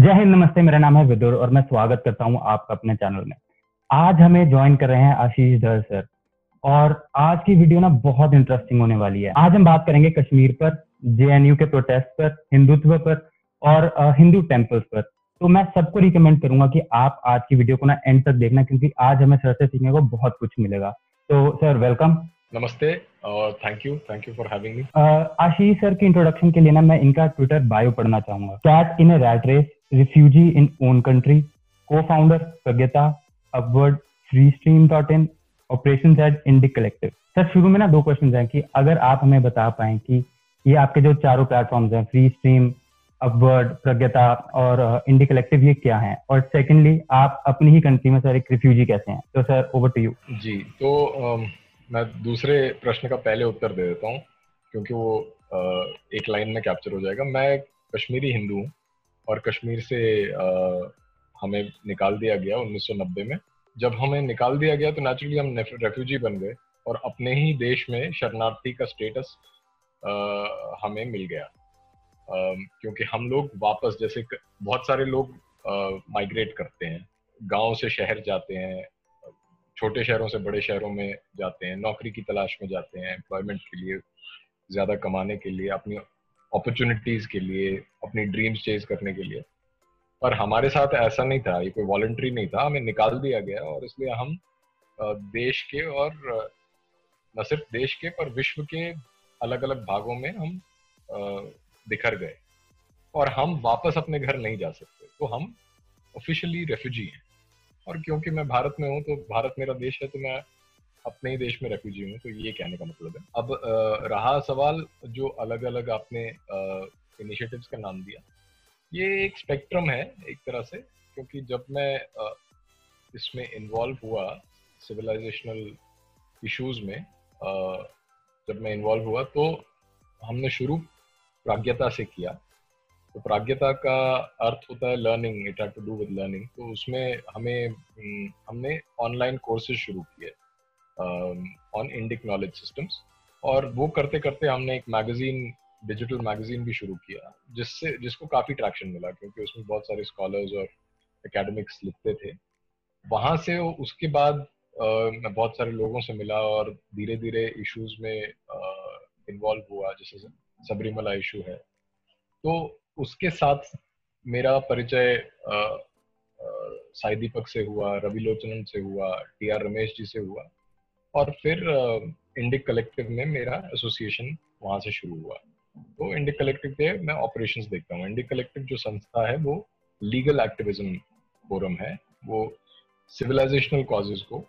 जय हिंद नमस्ते मेरा नाम है विदुर और मैं स्वागत करता हूँ आपका अपने चैनल में। आज हमें ज्वाइन कर रहे हैं आशीष धर सर और आज की वीडियो ना बहुत इंटरेस्टिंग होने वाली है। आज हम बात करेंगे कश्मीर पर जेएनयू के प्रोटेस्ट पर हिंदुत्व पर और हिंदू टेम्पल्स पर। तो मैं सबको रिकमेंड करूँगा कि आप आज की वीडियो को ना एंड तक देखना क्योंकि आज हमें सर से सीखने को बहुत कुछ मिलेगा। तो सर वेलकम नमस्ते और thank you thank you for having me Ashish sir की इंट्रोडक्शन के लिए ना मैं इनका ट्विटर बायो पढ़ना चाहूँगा। Cat in a rat race refugee in own country cofounder Pragyata upward free stream dot in operation head Indic Collective sir शुरू में ना दो क्वेश्चन हैं कि अगर आप हमें बता पाए कि ये आपके जो चारों प्लेटफॉर्म्स हैं फ्री स्ट्रीम अपवर्ड प्रज्ञता और इंडी कलेक्टिव ये क्या है? और सेकेंडली आप अपनी ही कंट्री में सर एक रिफ्यूजी कैसे हैं? तो सर ओवर टू यू जी तो um, मैं दूसरे प्रश्न का पहले उत्तर दे देता हूँ क्योंकि वो uh, एक लाइन में कैप्चर हो जाएगा। मैं कश्मीरी हिंदू हूँ। और कश्मीर से हमें निकाल दिया गया 1990 में। जब हमें निकाल दिया गया तो नेचुरली हम रेफ्यूजी बन गए और अपने ही देश में शरणार्थी का स्टेटस हमें मिल गया। क्योंकि हम लोग वापस, जैसे बहुत सारे लोग माइग्रेट करते हैं। गाँव से शहर जाते हैं, छोटे शहरों से बड़े शहरों में जाते हैं, नौकरी की तलाश में जाते हैं एम्प्लॉयमेंट के लिए, ज़्यादा कमाने के लिए, अपनी अपॉर्चुनिटीज़ के लिए, अपनी ड्रीम्स चेज करने के लिए। पर हमारे साथ ऐसा नहीं था, ये कोई वॉल्ट्री नहीं था, हमें निकाल दिया गया और इसलिए हम देश के और, न सिर्फ़ देश के, पर विश्व के अलग अलग भागों में हम बिखर गए। और हम वापस अपने घर नहीं जा सकते तो हम ऑफिशियली रेफ्यूजी हैं। और क्योंकि मैं भारत में हूँ तो भारत मेरा देश है तो मैं अपने ही देश में रेफ्यूजी हूँ तो ये कहने का मतलब है। अब रहा सवाल जो अलग अलग आपने इनिशिएटिव्स का नाम दिया, ये एक स्पेक्ट्रम है एक तरह से, क्योंकि जब मैं इसमें इन्वॉल्व हुआ सिविलाइजेशनल इश्यूज़ में जब मैं इन्वॉल्व हुआ तो हमने शुरू प्राज्ञता से किया। तो प्राज्ञता का अर्थ होता है learning it have to do with learning तो उसमें हमें हमने ऑनलाइन कोर्सेज शुरू किए। ऑन इंडिक नॉलेज सिस्टम्स और वो करते करते हमने एक मैगजीन डिजिटल मैगजीन भी शुरू किया जिससे जिसको काफ़ी ट्रैक्शन मिला क्योंकि उसमें बहुत सारे स्कॉलर्स और एकेडमिक्स लिखते थे। वहाँ से उसके बाद uh, मैं बहुत सारे लोगों से मिला और धीरे धीरे इश्यूज़ में इन्वॉल्व हुआ जैसे सबरीमला इशू है। तो उसके साथ मेरा परिचय साई दीपक से हुआ रवि लोचनन से हुआ टी आर रमेश जी से हुआ। और फिर इंडिक कलेक्टिव में मेरा एसोसिएशन वहाँ से शुरू हुआ। तो इंडिक कलेक्टिव पे मैं ऑपरेशंस देखता हूँ। इंडिक कलेक्टिव जो संस्था है वो लीगल एक्टिविज्म फोरम है। वो सिविलाइजेशनल कॉजेज को आ,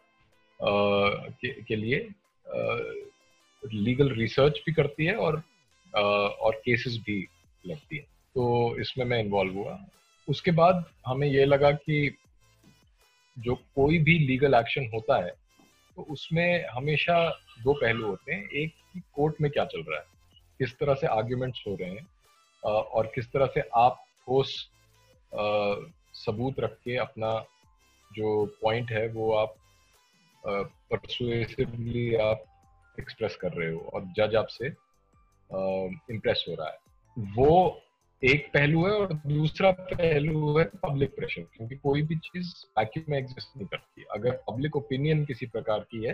के, के लिए लीगल रिसर्च भी करती है और आ, और केसेस भी लगती है। तो इसमें मैं इन्वॉल्व हुआ। उसके बाद हमें ये लगा कि जो कोई भी लीगल एक्शन होता है तो उसमें हमेशा दो पहलू होते हैं। एक कि कोर्ट में क्या चल रहा है, किस तरह से आर्ग्यूमेंट्स हो रहे हैं और किस तरह से आप ठोस सबूत रख के अपना जो पॉइंट है वो आप परसुएसिवली आप एक्सप्रेस कर रहे हो और जज आपसे इम्प्रेस हो रहा है। वो एक पहलू है और दूसरा पहलू है पब्लिक प्रेशर क्योंकि कोई भी चीज़ वैक्यूम में एग्जिस्ट नहीं करती। अगर पब्लिक ओपिनियन किसी प्रकार की है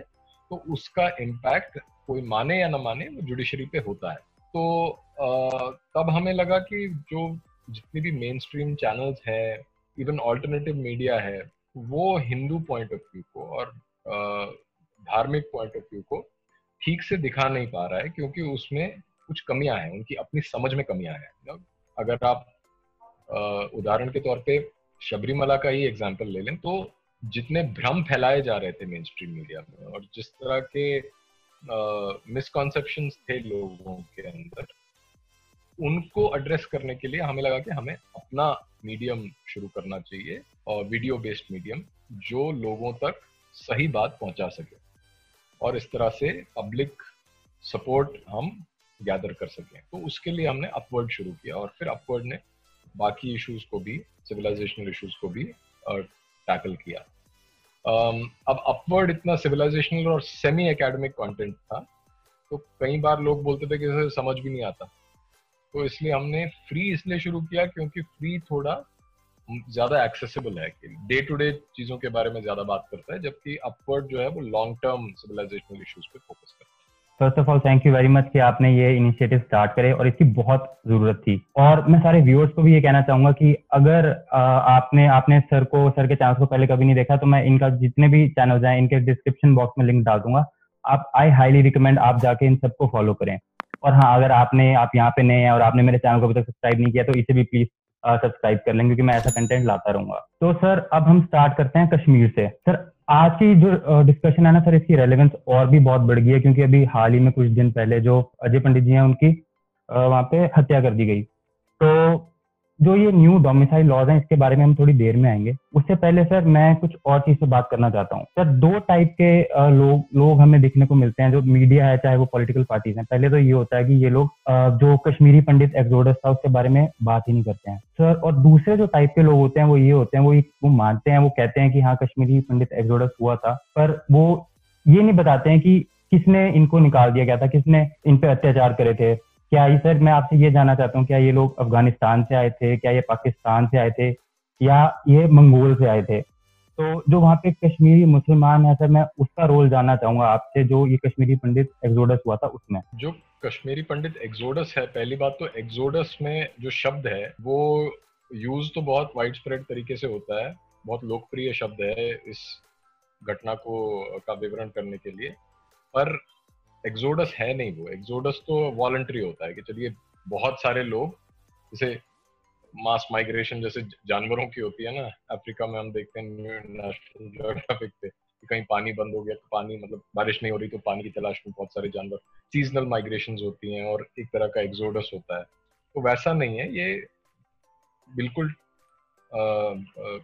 तो उसका इम्पैक्ट कोई माने या ना माने वो जुडिशरी पे होता है। तो आ, तब हमें लगा कि जो जितनी भी मेन स्ट्रीम चैनल्स है इवन ऑल्टरनेटिव मीडिया है वो हिंदू पॉइंट ऑफ़ व्यू को और धार्मिक पॉइंट ऑफ़ व्यू को ठीक से दिखा नहीं पा रहा है क्योंकि उसमें कुछ कमियाँ हैं उनकी अपनी समझ में कमियाँ हैं। अगर आप उदाहरण के तौर पे शबरीमला का ही एग्ज़ाम्पल ले लें तो जितने भ्रम फैलाए जा रहे थे मेन स्ट्रीम मीडिया में और जिस तरह के मिसकॉन्सेप्शन थे लोगों के अंदर, उनको एड्रेस करने के लिए हमें लगा कि हमें अपना मीडियम शुरू करना चाहिए और वीडियो बेस्ड मीडियम जो लोगों तक सही बात पहुँचा सके। और इस तरह से पब्लिक सपोर्ट हम गैदर कर सकें। तो उसके लिए हमने अपवर्ड शुरू किया और फिर अपवर्ड ने बाकी इश्यूज़ को भी सिविलाइजेशनल इश्यूज़ को भी टैकल किया। अब अपवर्ड इतना सिविलाइजेशनल और सेमी एकेडमिक कंटेंट था तो कई बार लोग बोलते थे कि समझ भी नहीं आता। तो इसलिए हमने फ्री इसलिए शुरू किया क्योंकि फ्री थोड़ा ज़्यादा एक्सेसिबल है कि डे टू डे चीज़ों के बारे में ज़्यादा बात करता है, जबकि अपवर्ड जो है वो लॉन्ग टर्म सिविलाइजेशनल इश्यूज़ पे फोकस करता है। First of all thank you very much कि आपने ये इनिशिएटिव स्टार्ट करे और इसकी बहुत ज़रूरत थी। और मैं सारे व्यूअर्स को भी ये कहना चाहूँगा कि अगर आपने आपने सर को सर के चैनल को पहले कभी नहीं देखा तो मैं इनका जितने भी चैनल हैं, इनके डिस्क्रिप्शन बॉक्स में लिंक डाल दूँगा। आप आई हाईली रिकमेंड आप जाके इन सबको फॉलो करें। और हाँ अगर आपने, आप यहाँ पे नए हैं और आपने मेरे चैनल को अभी तक सब्सक्राइब नहीं किया तो इसे भी प्लीज़ सब्सक्राइब कर लें, क्योंकि मैं ऐसा कंटेंट लाता रहूँगा। तो सर अब हम स्टार्ट करते हैं कश्मीर से। सर आज की जो डिस्कशन है ना सर, इसकी रेलेवेंस और भी बहुत बढ़ गई है, क्योंकि अभी हाल ही में कुछ दिन पहले जो अजय पंडित जी हैं, उनकी वहाँ पे हत्या कर दी गई। तो जो ये न्यू डोमिसाइल लॉज हैं, इसके बारे में हम थोड़ी देर में आएँगे। उससे पहले सर, मैं कुछ और चीज़ से बात करना चाहता हूँ। सर, दो टाइप के लोग लोग हमें देखने को मिलते हैं, जो मीडिया है, चाहे वो पॉलिटिकल पार्टीज़ हैं। पहले तो ये होता है कि ये लोग जो कश्मीरी पंडित एक्सोडस था, उसके बारे में बात ही नहीं करते हैं। सर, और दूसरे जो टाइप के लोग होते हैं, वो ये होते हैं, वो वो मानते हैं, वो कहते हैं कि हाँ कश्मीरी पंडित एक्सोडस हुआ था, पर वो ये नहीं बताते हैं कि किसने इनको निकाल दिया गया था, किसने इन पे अत्याचार करे थे। क्या ये, सर, मैं आपसे ये जानना चाहता हूँ, क्या ये लोग अफ़गानिस्तान से आए थे? क्या ये पाकिस्तान से आए थे? या ये मंगोल से आए थे? तो जो वहाँ पे कश्मीरी मुसलमान है, सर, मैं उसका रोल जानना चाहूँगा आपसे, जो ये कश्मीरी पंडित एक्सोडस हुआ था उसमें। जो कश्मीरी पंडित एक्सोडस है, पहली बात तो एक्सोडस में जो शब्द है, वो यूज़ तो बहुत वाइड स्प्रेड तरीके से होता है, बहुत लोकप्रिय शब्द है इस घटना को, का विवरण करने के लिए। पर एक्सोडस है नहीं वो. एक्सोडस तो वॉलंटरी होता है कि चलिए बहुत सारे लोग जैसे मास माइग्रेशन जैसे जानवरों की होती है ना अफ्रीका में हम देखते हैं नेशनल जोग्राफिक पे कि कहीं पानी बंद हो गया तो पानी मतलब बारिश नहीं हो रही तो पानी की तलाश में बहुत सारे जानवर सीजनल माइग्रेशन होती हैं और एक तरह का एक्सोडस होता है. तो वैसा नहीं है. ये बिल्कुल आ, आ,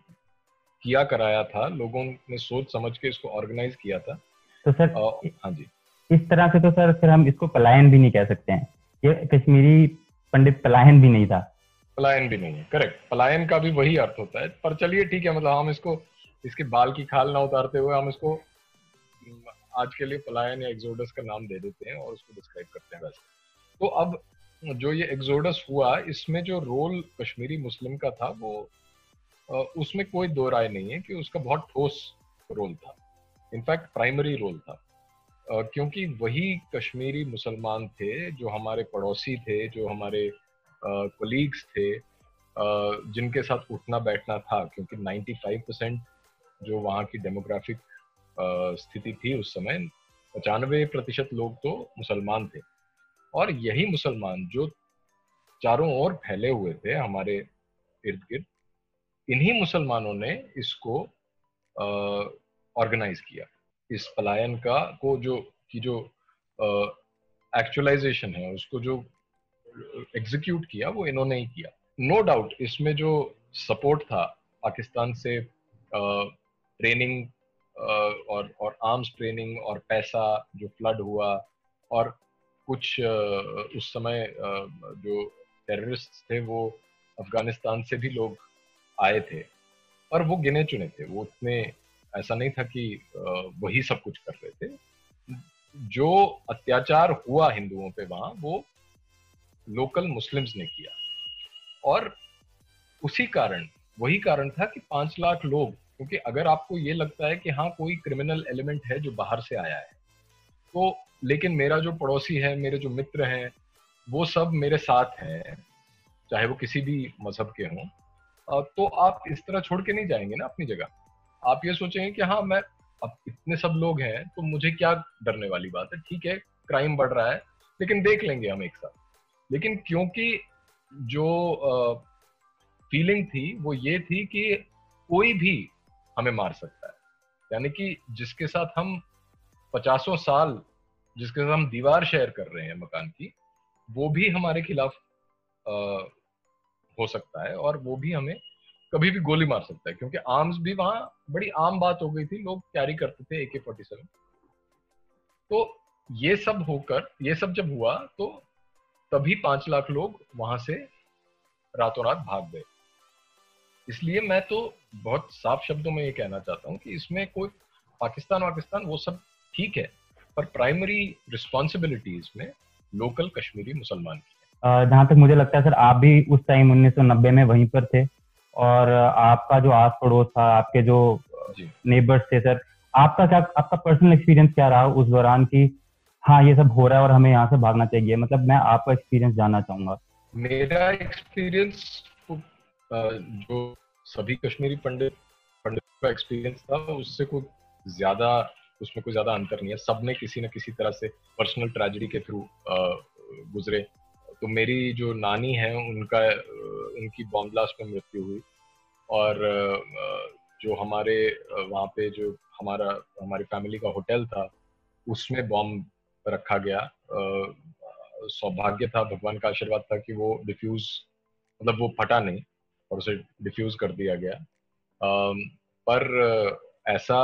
किया कराया था लोगों ने सोच समझ के इसको ऑर्गेनाइज किया था. तो सर आ, हाँ जी. इस तरह से तो सर, फिर हम इसको पलायन भी नहीं कह सकते हैं। ये कश्मीरी पंडित पलायन भी नहीं था। पलायन भी नहीं है करेक्ट पलायन का भी वही अर्थ होता है। पर चलिए, ठीक है मतलब हम इसको, इसके बाल की खाल ना उतारते हुए हम इसको आज के लिए पलायन या एक्सोडस का नाम दे देते हैं और उसको डिस्क्राइब करते हैं वैसे। तो अब जो ये एक्सोडस हुआ, इसमें जो रोल कश्मीरी मुस्लिम का था, वो उसमें कोई दो राय नहीं है कि उसका बहुत ठोस रोल था। इनफैक्ट प्राइमरी रोल था। क्योंकि वही कश्मीरी मुसलमान थे जो हमारे पड़ोसी थे, जो हमारे कोलीग्स थे जिनके साथ उठना बैठना था, क्योंकि 95 परसेंट जो वहाँ की डेमोग्राफिक स्थिति थी उस समय, पचानवे प्रतिशत लोग तो मुसलमान थे। और यही मुसलमान जो चारों ओर फैले हुए थे, हमारे इर्द गिर्द इन्हीं मुसलमानों ने इसको ऑर्गेनाइज किया। इस पलायन का को जो की जो एक्चुअलाइजेशन uh, है उसको जो एग्जीक्यूट किया वो इन्होंने ही किया। नो no डाउट इसमें जो सपोर्ट था पाकिस्तान से ट्रेनिंग uh, uh, और और आर्म्स ट्रेनिंग और पैसा जो फ्लड हुआ और कुछ uh, उस समय uh, जो टेररिस्ट थे वो अफ़गानिस्तान से भी लोग आए थे और वो गिने चुने थे वो उतने ऐसा नहीं था कि वही सब कुछ कर रहे थे। जो अत्याचार हुआ हिंदुओं पे वहाँ, वो लोकल मुस्लिम्स ने किया। और उसी कारण, वही कारण था कि पाँच लाख लोग, क्योंकि अगर आपको ये लगता है कि हाँ कोई क्रिमिनल एलिमेंट है जो बाहर से आया है तो लेकिन मेरा जो पड़ोसी है, मेरे जो मित्र हैं, वो सब मेरे साथ हैं, चाहे वो किसी भी मज़हब के हों तो आप इस तरह छोड़ के नहीं जाएँगे ना अपनी जगह? आप ये सोचेंगे कि हाँ मैं अब इतने सब लोग हैं तो मुझे क्या डरने वाली बात है? ठीक है क्राइम बढ़ रहा है लेकिन देख लेंगे हम एक साथ। लेकिन क्योंकि जो फीलिंग थी वो ये थी कि कोई भी हमें मार सकता है। यानी कि जिसके साथ हम पचासों साल जिसके साथ हम दीवार शेयर कर रहे हैं मकान की वो भी हमारे खिलाफ आ, हो सकता है और वो भी हमें कभी भी गोली मार सकता है, क्योंकि आर्म्स भी वहाँ बड़ी आम बात हो गई थी, लोग कैरी करते थे ए के फोर्टी सेवन तो ये सब होकर, ये सब जब हुआ तो तभी पाँच लाख लोग वहाँ से रातों रात भाग गए। इसलिए मैं तो बहुत साफ़ शब्दों में ये कहना चाहता हूँ कि इसमें कोई पाकिस्तान वाकिस्तान वो सब ठीक है, पर प्राइमरी रिस्पॉन्सिबिलिटी इसमें लोकल कश्मीरी मुसलमान की जहाँ तक मुझे लगता है, सर, आप भी उस टाइम 1990 में वहीं पर थे। और आपका जो आस पड़ोस था आपके जो नेबर्स थे सर आपका क्या आपका पर्सनल एक्सपीरियंस क्या रहा उस दौरान की हाँ ये सब हो रहा है और हमें यहाँ से भागना चाहिए? मतलब मैं आपका एक्सपीरियंस जानना चाहूँगा। मेरा एक्सपीरियंस तो, जो सभी कश्मीरी पंडित पंडित का एक्सपीरियंस था उससे कुछ ज़्यादा उसमें कोई ज़्यादा अंतर नहीं है। सबने किसी न किसी तरह से पर्सनल ट्रेजिडी के थ्रू गुजरे। तो मेरी जो नानी है, उनका उनकी बॉम्ब ब्लास्ट में मृत्यु हुई। और जो हमारे वहाँ पे जो हमारा, हमारी फैमिली का होटल था, उसमें बॉम्ब रखा गया। सौभाग्य था, भगवान का आशीर्वाद था कि वो डिफ्यूज मतलब वो फटा नहीं और उसे डिफ्यूज कर दिया गया। पर ऐसा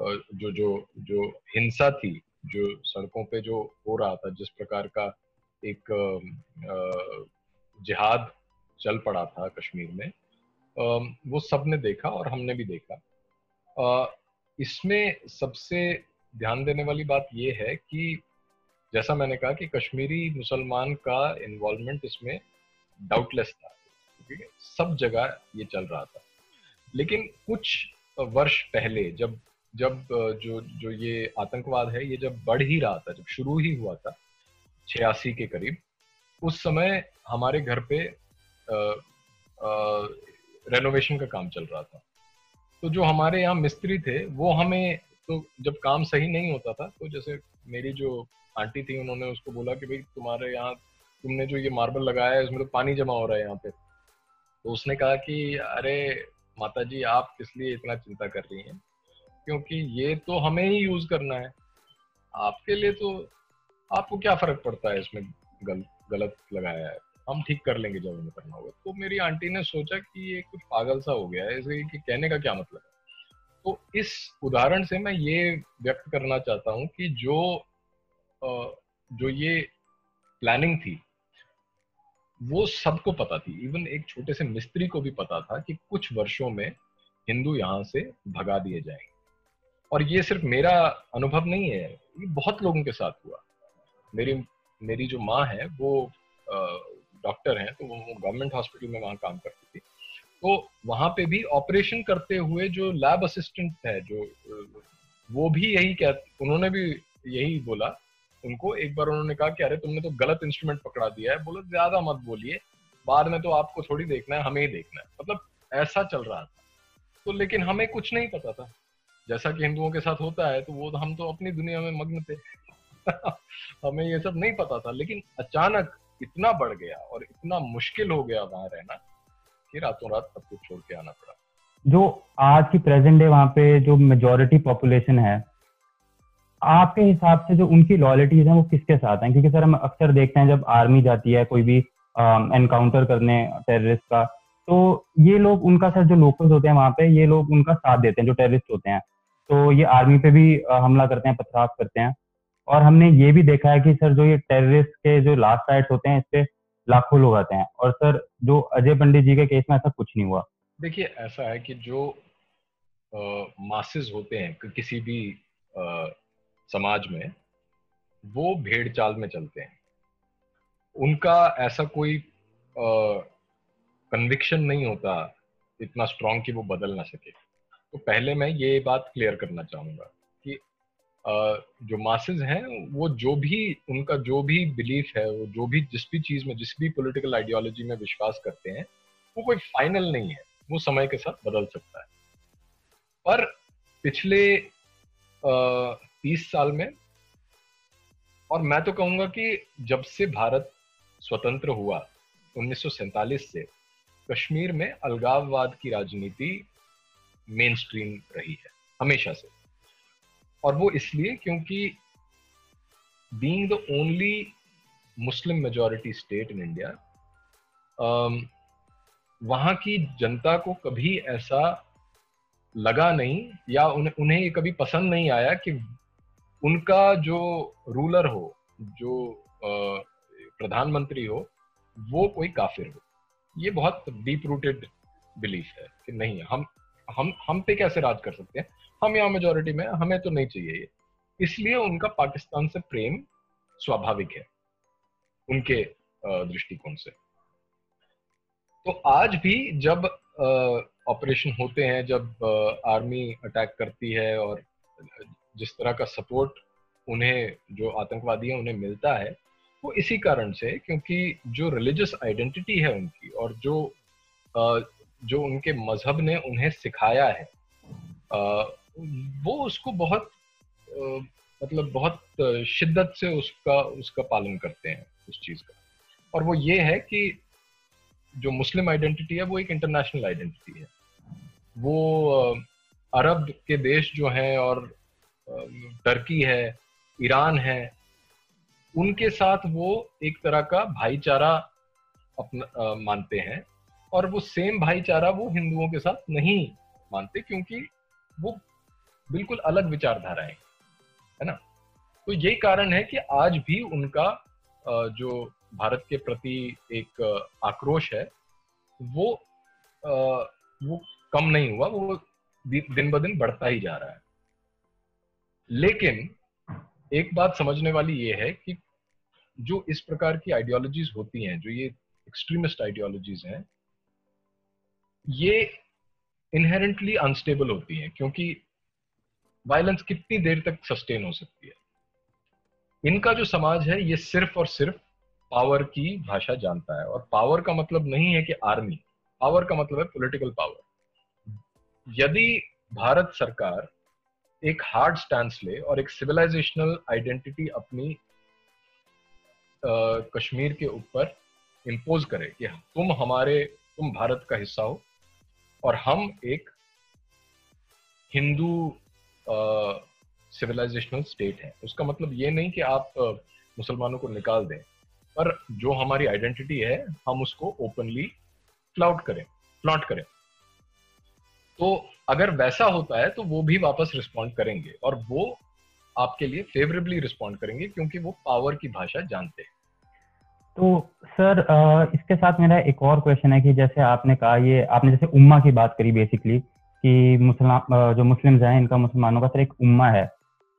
जो जो जो हिंसा थी, जो सड़कों पे जो हो रहा था, जिस प्रकार का एक जिहाद चल पड़ा था कश्मीर में। वो सबने देखा और हमने भी देखा। इसमें सबसे ध्यान देने वाली बात यह है कि जैसा मैंने कहा कि कश्मीरी मुसलमान का इन्वॉल्वमेंट इसमें डाउटलेस था, ठीक है? सब जगह ये चल रहा था। लेकिन कुछ वर्ष पहले जब जब जो जो ये आतंकवाद है, ये जब बढ़ ही रहा था, जब शुरू ही हुआ था छियासी के करीब, उस समय हमारे घर पे रेनोवेशन का काम चल रहा था। तो जो हमारे यहाँ मिस्त्री थे, वो हमें तो जब काम सही नहीं होता था तो जैसे मेरी जो आंटी थी, उन्होंने उसको बोला कि भाई तुम्हारे यहाँ, तुमने जो ये मार्बल लगाया है, उसमें तो पानी जमा हो रहा है यहाँ पे। तो उसने कहा कि, अरे माता जी आप किस लिए इतना चिंता कर रही हैं? क्योंकि ये तो हमें ही यूज़ करना है। आपके लिए तो आपको क्या फ़र्क पड़ता है इसमें गल, गलत लगाया है? हम ठीक कर लेंगे जब हमें करना होगा। तो मेरी आंटी ने सोचा कि ये कुछ पागल सा हो गया है इसे कि कहने का क्या मतलब है? तो इस उदाहरण से मैं ये व्यक्त करना चाहता हूँ कि जो जो ये प्लानिंग थी वो सबको पता थी। इवन एक छोटे से मिस्त्री को भी पता था कि कुछ वर्षों में हिंदू यहाँ से भगा दिए जाएँगे। और ये सिर्फ़ मेरा अनुभव नहीं है ये बहुत लोगों के साथ हुआ। मेरी मेरी जो माँ है, वो डॉक्टर हैं तो वो गवर्नमेंट हॉस्पिटल में वहाँ काम करती थी। तो वहाँ पे भी ऑपरेशन करते हुए जो लैब असिस्टेंट है, जो वो भी यही कह, उन्होंने भी यही बोला। उनको एक बार उन्होंने कहा कि, अरे, तुमने तो गलत इंस्ट्रूमेंट पकड़ा दिया है। बोलो, ज़्यादा मत बोलिए। बाद में तो आपको थोड़ी देखना है, हमें ही देखना है। मतलब ऐसा चल रहा था। तो लेकिन हमें कुछ नहीं पता था। जैसा कि हिंदुओं के साथ होता है तो वो हम तो अपनी दुनिया में मग्न थे। हमें ये सब नहीं पता था, लेकिन अचानक इतना बढ़ गया और इतना मुश्किल हो गया वहाँ रहना कि रातों रात सब कुछ छोड़ के आना पड़ा। जो आज की प्रेजेंट डे वहाँ पे जो मेजोरिटी पॉपुलेशन है, आपके हिसाब से जो उनकी लॉयलिटीज है वो किसके साथ हैं? क्योंकि सर हम अक्सर देखते हैं जब आर्मी जाती है, कोई भी एनकाउंटर करने टेररिस्ट का तो ये लोग उनका सर जो लोकल्स होते हैं वहाँ पे, ये लोग उनका साथ देते हैं, जो टेररिस्ट होते हैं। तो ये आर्मी पे भी हमला करते हैं, पथराव करते हैं। और हमने ये भी देखा है कि सर जो ये टेररिस्ट के जो लास्ट साइट्स होते हैं इससे लाखों लोग आते हैं। और सर जो अजय पंडित जी के केस में ऐसा कुछ नहीं हुआ। देखिए ऐसा है कि जो मासेस होते हैं कि किसी भी आ, समाज में वो भेड़ चाल में चलते हैं। उनका ऐसा कोई कन्विक्शन नहीं होता इतना स्ट्रांग कि वो बदल ना सके। तो पहले मैं ये बात क्लियर करना चाहूँगा। जो मासेस हैं, वो जो भी, उनका जो भी बिलीफ है, वो जो भी जिस भी चीज़ में, जिस भी पॉलिटिकल आइडियोलॉजी में विश्वास करते हैं, वो कोई फाइनल नहीं है। वो समय के साथ बदल सकता है। पर पिछले तीस साल में, और मैं तो कहूँगा कि जब से भारत स्वतंत्र हुआ, उन्नीस सौ सैंतालीस से, कश्मीर में अलगाववाद की राजनीति मेन स्ट्रीम रही है, हमेशा से। और वो इसलिए क्योंकि being the only Muslim majority state in India वहाँ की जनता को कभी ऐसा लगा नहीं या उन्हें उन्हें ये कभी पसंद नहीं आया कि उनका जो रूलर हो, जो प्रधानमंत्री हो, वो कोई काफिर हो। ये बहुत डीप रूटेड बिलीफ है कि नहीं, हम हम हम पे कैसे राज कर सकते हैं? हम यहाँ मेजोरिटी में हमें तो नहीं चाहिए ये। इसलिए उनका पाकिस्तान से प्रेम स्वाभाविक है, उनके दृष्टिकोण से। तो आज भी जब ऑपरेशन होते हैं, जब आर्मी अटैक करती है और जिस तरह का सपोर्ट उन्हें, जो आतंकवादी है, उन्हें मिलता है, वो इसी कारण से क्योंकि जो रिलीजियस आइडेंटिटी है उनकी और जो जो उनके मज़हब ने उन्हें सिखाया है वो उसको बहुत मतलब बहुत शिद्दत से उसका उसका पालन करते हैं, उस चीज़ का। और वो ये है कि जो मुस्लिम आइडेंटिटी है, वो एक इंटरनेशनल आइडेंटिटी है। वो अरब के देश जो हैं और टर्की है, ईरान है, उनके साथ वो एक तरह का भाईचारा अपना मानते हैं। और वो सेम भाईचारा वो हिंदुओं के साथ नहीं मानते, क्योंकि वो बिल्कुल अलग विचारधारा है है ना? तो यही कारण है कि आज भी उनका जो भारत के प्रति एक आक्रोश है, वो वो कम नहीं हुआ, वो दिन ब दिन बढ़ता ही जा रहा है। लेकिन एक बात समझने वाली ये है कि जो इस प्रकार की आइडियोलॉजीज होती हैं, जो ये एक्सट्रीमिस्ट आइडियोलॉजीज हैं, ये इनहेरेंटली अनस्टेबल होती हैं, क्योंकि वायलेंस कितनी देर तक सस्टेन हो सकती है? इनका जो समाज है ये सिर्फ़ और सिर्फ़ पावर की भाषा जानता है। और पावर का मतलब नहीं है कि आर्मी पावर का मतलब है पॉलिटिकल पावर यदि भारत सरकार एक हार्ड स्टैंड ले और एक सिविलाइजेशनल आइडेंटिटी अपनी आ, कश्मीर के ऊपर इम्पोज करे कि तुम हमारे तुम भारत का हिस्सा हो और हम एक हिंदू सिविलाइजेशनल स्टेट है। उसका मतलब ये नहीं कि आप मुसलमानों को निकाल दें, पर जो हमारी आइडेंटिटी है, हम उसको ओपनली फ्लाउट करें फ्लॉट करें। तो अगर वैसा होता है तो वो भी वापस रिस्पॉन्ड करेंगे और वो आपके लिए फेवरेबली रिस्पॉन्ड करेंगे, क्योंकि वो पावर की भाषा जानते हैं। तो सर इसके साथ मेरा एक और क्वेश्चन है कि जैसे आपने कहा ये, आपने जैसे उम्मा की बात करी बेसिकली कि मुसलमान जो मुस्लिम्स हैं, इनका मुसलमानों का सर एक उम्मा है।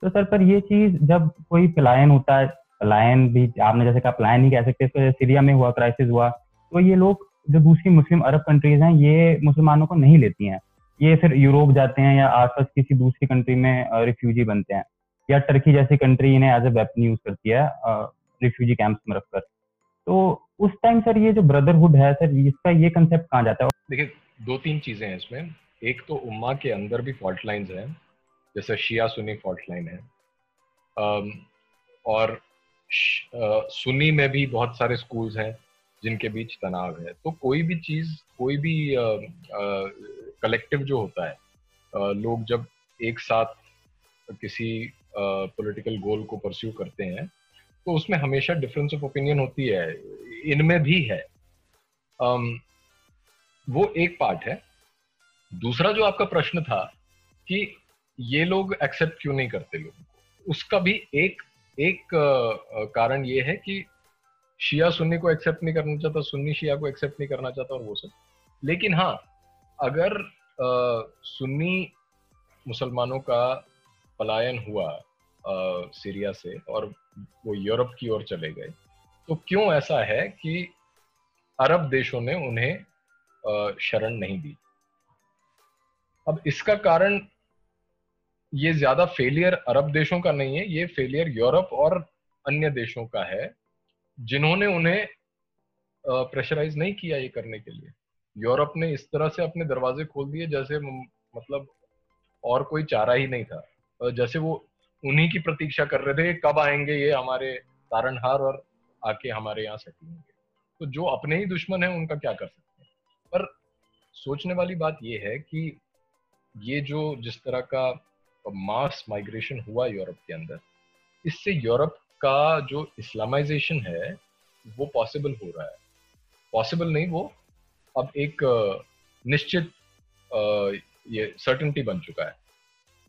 तो सर, पर ये चीज़ जब कोई पलायन होता है, पलायन भी आपने जैसे कहा, पलायन नहीं कह सकते तो सीरिया में हुआ क्राइसिस हुआ तो ये लोग जो दूसरी मुस्लिम अरब कंट्रीज़ हैं, ये मुसलमानों को नहीं लेती हैं। ये फिर यूरोप जाते हैं या आसपास किसी दूसरी कंट्री में रिफ्यूजी बनते हैं। या टर्की जैसी कंट्री इन्हें एज ए वेपन यूज़ करती है रिफ्यूजी कैंप्स में रखकर। तो उस टाइम सर, ये जो ब्रदरहुड है, सर, इसका ये कंसेप्ट कहाँ जाता है? देखिए दो तीन चीज़ें हैं इसमें। एक तो उम्मा के अंदर भी फॉल्ट लाइंस हैं, जैसे शिया सुनी फॉल्ट लाइन है। और सुनी में भी बहुत सारे स्कूल्स हैं जिनके बीच तनाव है। तो कोई भी चीज़, कोई भी कलेक्टिव जो होता है लोग जब एक साथ किसी पॉलिटिकल गोल को परस्यू करते हैं तो उसमें हमेशा डिफरेंस ऑफ़ ओपिनियन होती है। इनमें भी है। वो एक पार्ट है। दूसरा जो आपका प्रश्न था कि ये लोग एक्सेप्ट क्यों नहीं करते लोगों को? उसका भी एक एक कारण ये है कि शिया सुन्नी को एक्सेप्ट नहीं करना चाहता, सुन्नी शिया को एक्सेप्ट नहीं करना चाहता और वो सब। लेकिन हाँ अगर सुन्नी मुसलमानों का पलायन हुआ सीरिया से और वो यूरोप की ओर चले गए तो क्यों ऐसा है कि अरब देशों ने उन्हें शरण नहीं दी? अब इसका कारण ये ज़्यादा फेलियर अरब देशों का नहीं है, ये फेलियर यूरोप और अन्य देशों का है, जिन्होंने उन्हें प्रेशराइज नहीं किया ये करने के लिए। यूरोप ने इस तरह से अपने दरवाजे खोल दिए जैसे मतलब और कोई चारा ही नहीं था। जैसे वो उन्हीं की प्रतीक्षा कर रहे थे कब आएँगे ये हमारे तारणहार और आके हमारे यहाँ होंगे। तो जो अपने ही दुश्मन है उनका क्या कर सकते हैं? पर सोचने वाली बात यह है कि ये जो जिस तरह का मास माइग्रेशन हुआ यूरोप के अंदर, इससे यूरोप का जो इस्लामाइजेशन है, वो पॉसिबल हो रहा है। पॉसिबल नहीं, वो अब एक निश्चित ये सर्टनटी बन चुका है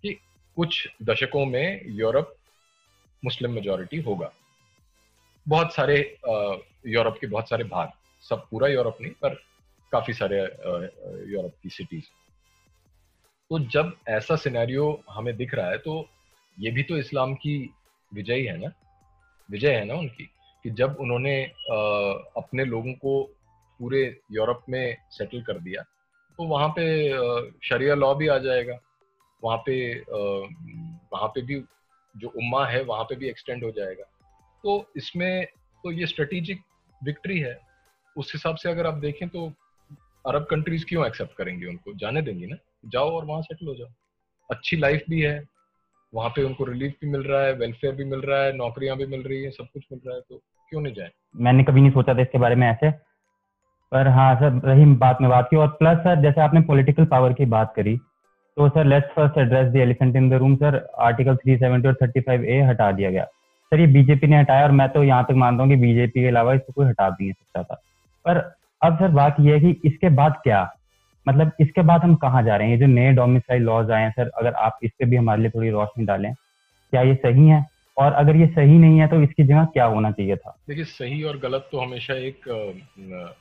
कि कुछ दशकों में यूरोप मुस्लिम मेजोरिटी होगा। बहुत सारे यूरोप के बहुत सारे भाग, सब पूरा यूरोप नहीं, पर काफ़ी सारे यूरोप की सिटीज़ तो जब ऐसा सिनेरियो हमें दिख रहा है तो ये भी तो इस्लाम की विजय है ना? विजय है ना उनकी? कि जब उन्होंने आ, अपने लोगों को पूरे यूरोप में सेटल कर दिया तो वहाँ पे शरिया लॉ भी आ जाएगा। वहाँ पे वहाँ पे भी जो उम्मा है वहाँ पे भी एक्सटेंड हो जाएगा। तो इसमें तो ये स्ट्रेटेजिक विक्ट्री है। उस हिसाब से अगर आप देखें तो अरब कंट्रीज़ क्यों एक्सेप्ट करेंगे उनको? जाने देंगे ना? जाओ और वहाँ सेटल हो जाओ। अच्छी लाइफ भी है, वहाँ पे उनको रिलीफ भी मिल रहा है वेलफेयर भी मिल रहा है, नौकरियाँ भी मिल रही है, सब कुछ मिल रहा है तो क्यों नहीं जाए? मैंने कभी नहीं सोचा था इसके बारे में ऐसे, पर हाँ सर, रही बात में बात की और प्लस सर, जैसे आपने पॉलिटिकल पावर की बात करी तो sir let's first address the elephant in the room sir article 370 और 35 ए हटा दिया गया। सर, ये बीजेपी ने हटाया और मैं तो यहाँ तक मानता हूँ कि बीजेपी के अलावा इसको कोई हटा भी नहीं सकता था। पर अब सर, बात यह है कि इसके बाद क्या? मतलब इसके बाद हम कहाँ जा रहे हैं? ये जो नए डोमिसाइल लॉज आए हैं, सर, अगर आप इस पर भी हमारे लिए थोड़ी रोशनी डालें, क्या ये सही है? और अगर ये सही नहीं है तो इसकी जगह क्या होना चाहिए था? देखिए, सही और गलत तो हमेशा एक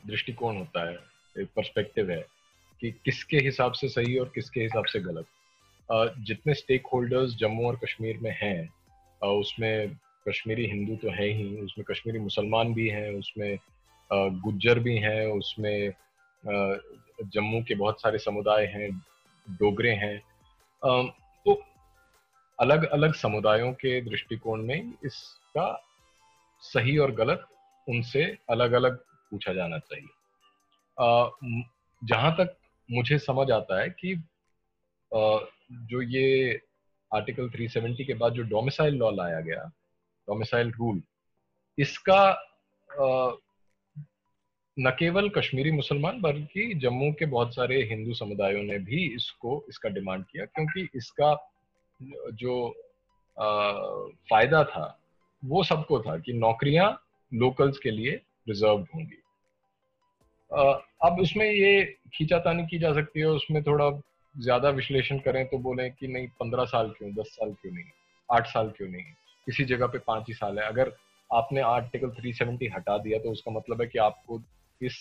दृष्टिकोण होता है, एक पर्सपेक्टिव है कि किसके हिसाब से सही और किसके हिसाब से गलत। जितने स्टेक होल्डर्स जम्मू और कश्मीर में हैं उसमें कश्मीरी हिंदू तो है ही, उसमें कश्मीरी मुसलमान भी हैं, उसमें गुज्जर भी हैं, उसमें जम्मू के बहुत सारे समुदाय हैं, डोगरे हैं। तो अलग अलग समुदायों के दृष्टिकोण में इसका सही और गलत उनसे अलग अलग पूछा जाना चाहिए। जहाँ तक मुझे समझ आता है कि जो ये आर्टिकल 370 के बाद जो डोमिसाइल लॉ लाया गया डोमिसाइल रूल इसका न केवल कश्मीरी मुसलमान बल्कि जम्मू के बहुत सारे हिंदू समुदायों ने भी इसको इसका डिमांड किया क्योंकि इसका जो आ, फ़ायदा था वो सबको था कि नौकरियाँ लोकल्स के लिए रिज़र्व होंगी। अब उसमें ये खींचातानी की जा सकती है उसमें थोड़ा ज़्यादा विश्लेषण करें तो बोले कि नहीं पंद्रह साल क्यों दस साल क्यों नहीं आठ साल क्यों नहीं किसी जगह पे पाँच ही साल है। अगर आपने आर्टिकल 370 हटा दिया तो उसका मतलब है कि आपको इस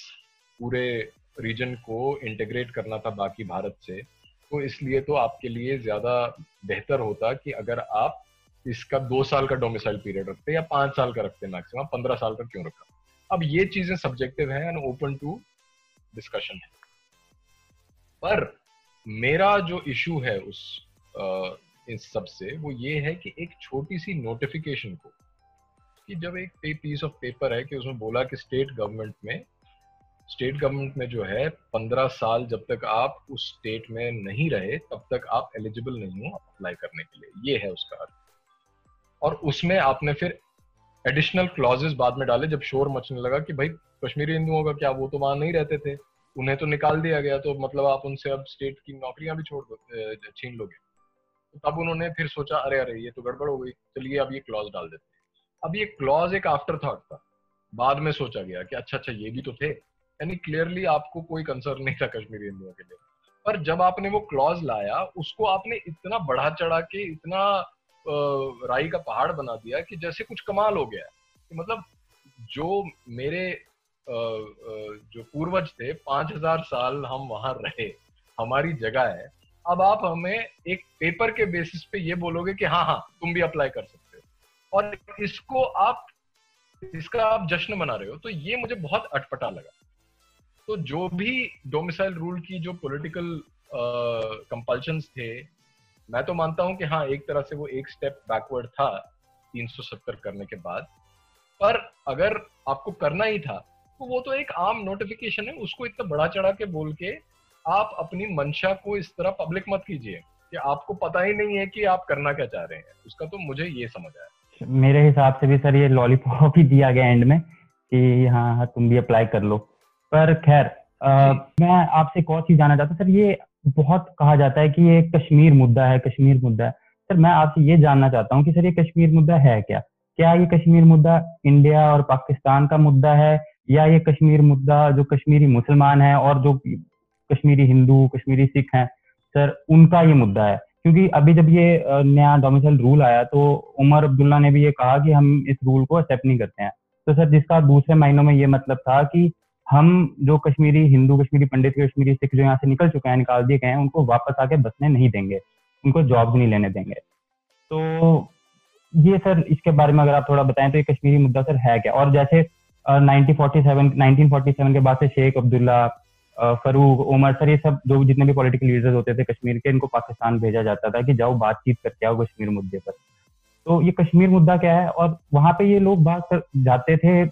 पूरे रीजन को इंटीग्रेट करना था बाकी भारत से तो इसलिए तो आपके लिए ज़्यादा बेहतर होता कि अगर आप इसका दो साल का डोमिसाइल पीरियड रखते या पाँच साल का रखते मैक्सिमम पंद्रह साल का क्यों रखा? अब ये चीज़ें सब्जेक्टिव है एंड ओपन टू डिस्कशन है। पर मेरा जो इशू है उस आ, इस सबसे वो ये है कि एक छोटी सी नोटिफिकेशन को कि जब एक पीस ऑफ़ पेपर है कि उसमें बोला कि स्टेट गवर्नमेंट में स्टेट गवर्नमेंट में जो है, पंद्रह साल जब तक आप उस स्टेट में नहीं रहे, तब तक आप एलिजिबल नहीं हो अप्लाई करने के लिए। ये है उसका अर्थ। और उसमें आपने फिर एडिशनल क्लॉजेस बाद में डाले, जब शोर मचने लगा कि भाई, कश्मीरी हिंदुओं का क्या, वो तो वहाँ नहीं रहते थे। उन्हें तो निकाल दिया गया तो मतलब आप उनसे अब स्टेट की नौकरियाँ भी छोड़ दो छीन लोगे। तो तब उन्होंने फिर सोचा, अरे अरे, ये तो गड़बड़ हो गई। चलिए, अब ये क्लॉज डाल देते अब ये क्लॉज एक आफ्टर थॉट था। बाद में सोचा गया कि अच्छा अच्छा ये भी तो थे। यानी क्लियरली आपको कोई कंसर्न नहीं था कश्मीरी हिंदुओं के लिए। पर जब आपने वो क्लॉज लाया, उसको आपने इतना बढ़ा चढ़ा के, इतना राई का पहाड़ बना दिया कि जैसे कुछ कमाल हो गया। कि मतलब जो मेरे जो पूर्वज थे, पाँच हज़ार साल हम वहाँ रहे, हमारी जगह है, अब आप हमें एक पेपर के बेसिस पे ये बोलोगे कि हाँ हाँ तुम भी अप्लाई कर सकते हो। और इसको आप, इसका आप जश्न मना रहे हो तो ये मुझे बहुत अटपटा लगा। तो जो भी डोमिसाइल रूल की जो पॉलिटिकल कंपल्शन थे, मैं तो मानता हूँ कि हाँ एक तरह से वो एक स्टेप बैकवर्ड था 370 करने के बाद। पर अगर आपको करना ही था तो वो तो एक आम नोटिफिकेशन है, उसको इतना बड़ा चढ़ा के बोल के आप अपनी मंशा को इस तरह पब्लिक मत कीजिए कि आपको पता ही नहीं है कि आप करना क्या चाह रहे हैं। उसका तो मुझे ये समझ आया। मेरे हिसाब से भी सर, ये लॉलीपॉप ही दिया गया एंड में कि हाँ हाँ तुम भी अप्लाई कर लो। पर खैर मैं आपसे एक और चीज़ जानना चाहता हूँ। सर ये बहुत कहा जाता है कि ये कश्मीर मुद्दा है कश्मीर मुद्दा है। सर मैं आपसे ये जानना चाहता हूँ कि सर ये कश्मीर मुद्दा है क्या? क्या ये कश्मीर मुद्दा इंडिया और पाकिस्तान का मुद्दा है? या ये कश्मीर मुद्दा जो कश्मीरी मुसलमान है और जो कश्मीरी हिंदू कश्मीरी सिख हैं सर उनका ये मुद्दा है? क्योंकि अभी जब ये नया डोमिसाइल रूल आया तो उमर अब्दुल्ला ने भी ये कहा कि हम इस रूल को एक्सेप्ट नहीं करते हैं। तो सर जिसका दूसरे महीनों में ये मतलब था कि हम जो कश्मीरी, हिंदू कश्मीरी, पंडित कश्मीरी, सिख जो यहाँ से निकल चुके हैं, निकाल दिए गए हैं, उनको वापस आके बसने नहीं देंगे। उनको जॉब नहीं लेने देंगे। तो ये सर, इसके बारे में अगर आप थोड़ा बताएँ तो ये कश्मीरी मुद्दा सर है क्या? और जैसे नाइनटीन फोर्टी सेवन के बाद से शेख अब्दुल्ला फरूक उमर, सर, ये सब जो जितने भी पॉलिटिकल लीडर्स होते थे कश्मीर के, इनको पाकिस्तान भेजा जाता था कि जाओ बातचीत करके आओ कश्मीर मुद्दे पर। तो ये कश्मीर मुद्दा क्या है? और वहाँ पे ये लोग बात जाते थे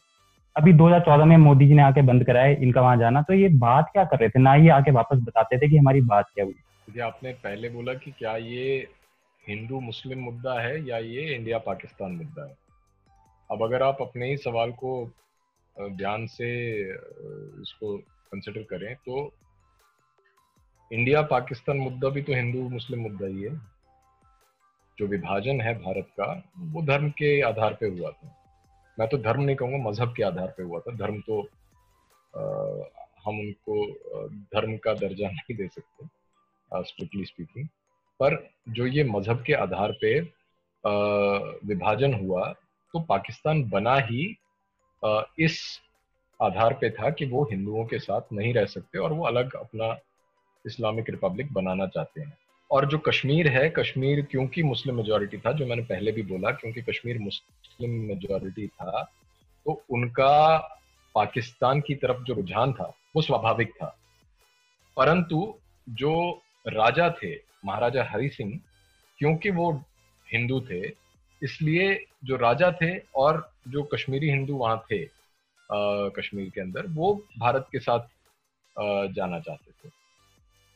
अभी 2014 में मोदी जी ने आके बंद कराए इनका वहाँ जाना। तो ये बात क्या कर रहे थे? ना ये आके वापस बताते थे कि हमारी बात क्या हुई। जी, आपने पहले बोला कि क्या ये हिंदू मुस्लिम मुद्दा है या ये इंडिया पाकिस्तान मुद्दा है? अब अगर आप अपने ही सवाल को ध्यान से इसको कंसिडर करें तो इंडिया पाकिस्तान मुद्दा भी तो हिंदू मुस्लिम मुद्दा ही है। जो विभाजन है भारत का, वो धर्म के आधार पे हुआ था। मैं तो धर्म नहीं कहूँगा मज़हब के आधार पे हुआ था। धर्म तो आ, हम उनको धर्म का दर्जा नहीं दे सकते स्ट्रिक्टली स्पीकिंग पर जो ये मज़हब के आधार पे आ, विभाजन हुआ तो पाकिस्तान बना ही आ, इस आधार पे था कि वो हिंदुओं के साथ नहीं रह सकते और वो अलग अपना इस्लामिक रिपब्लिक बनाना चाहते हैं। और जो कश्मीर है कश्मीर क्योंकि मुस्लिम मेजोरिटी था जो मैंने पहले भी बोला क्योंकि कश्मीर मुस्लिम मेजोरिटी था तो उनका पाकिस्तान की तरफ़ जो रुझान था वो स्वाभाविक था। परंतु जो राजा थे महाराजा हरि सिंह क्योंकि वो हिंदू थे इसलिए जो राजा थे और जो कश्मीरी हिंदू वहाँ थे आ, कश्मीर के अंदर वो भारत के साथ आ, जाना चाहते थे।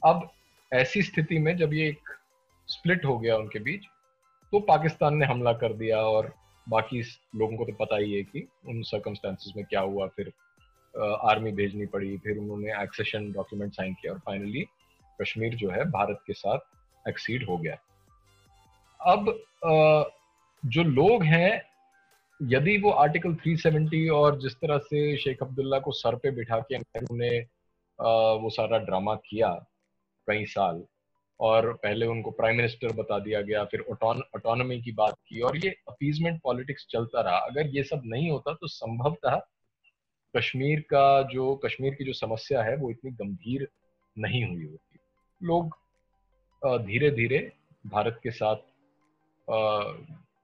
अब ऐसी स्थिति में जब ये एक स्प्लिट हो गया उनके बीच तो पाकिस्तान ने हमला कर दिया और बाकी लोगों को तो पता ही है कि उन सर्कमस्टांसिस में क्या हुआ, फिर आर्मी भेजनी पड़ी, फिर उन्होंने एक्सेशन डॉक्यूमेंट साइन किया और फाइनली कश्मीर जो है भारत के साथ एक्सीड हो गया। अब जो लोग हैं, यदि वो आर्टिकल 370 और जिस तरह से शेख अब्दुल्ला को सर पे बिठा के नेहरू ने वो सारा ड्रामा किया कई साल, और पहले उनको प्राइम मिनिस्टर बता दिया गया, फिर ऑटोनॉमी की बात की, और ये अपीजमेंट पॉलिटिक्स चलता रहा। अगर ये सब नहीं होता तो संभवतः कश्मीर का जो, कश्मीर की जो समस्या है, वो इतनी गंभीर नहीं हुई होती। लोग धीरे धीरे भारत के साथ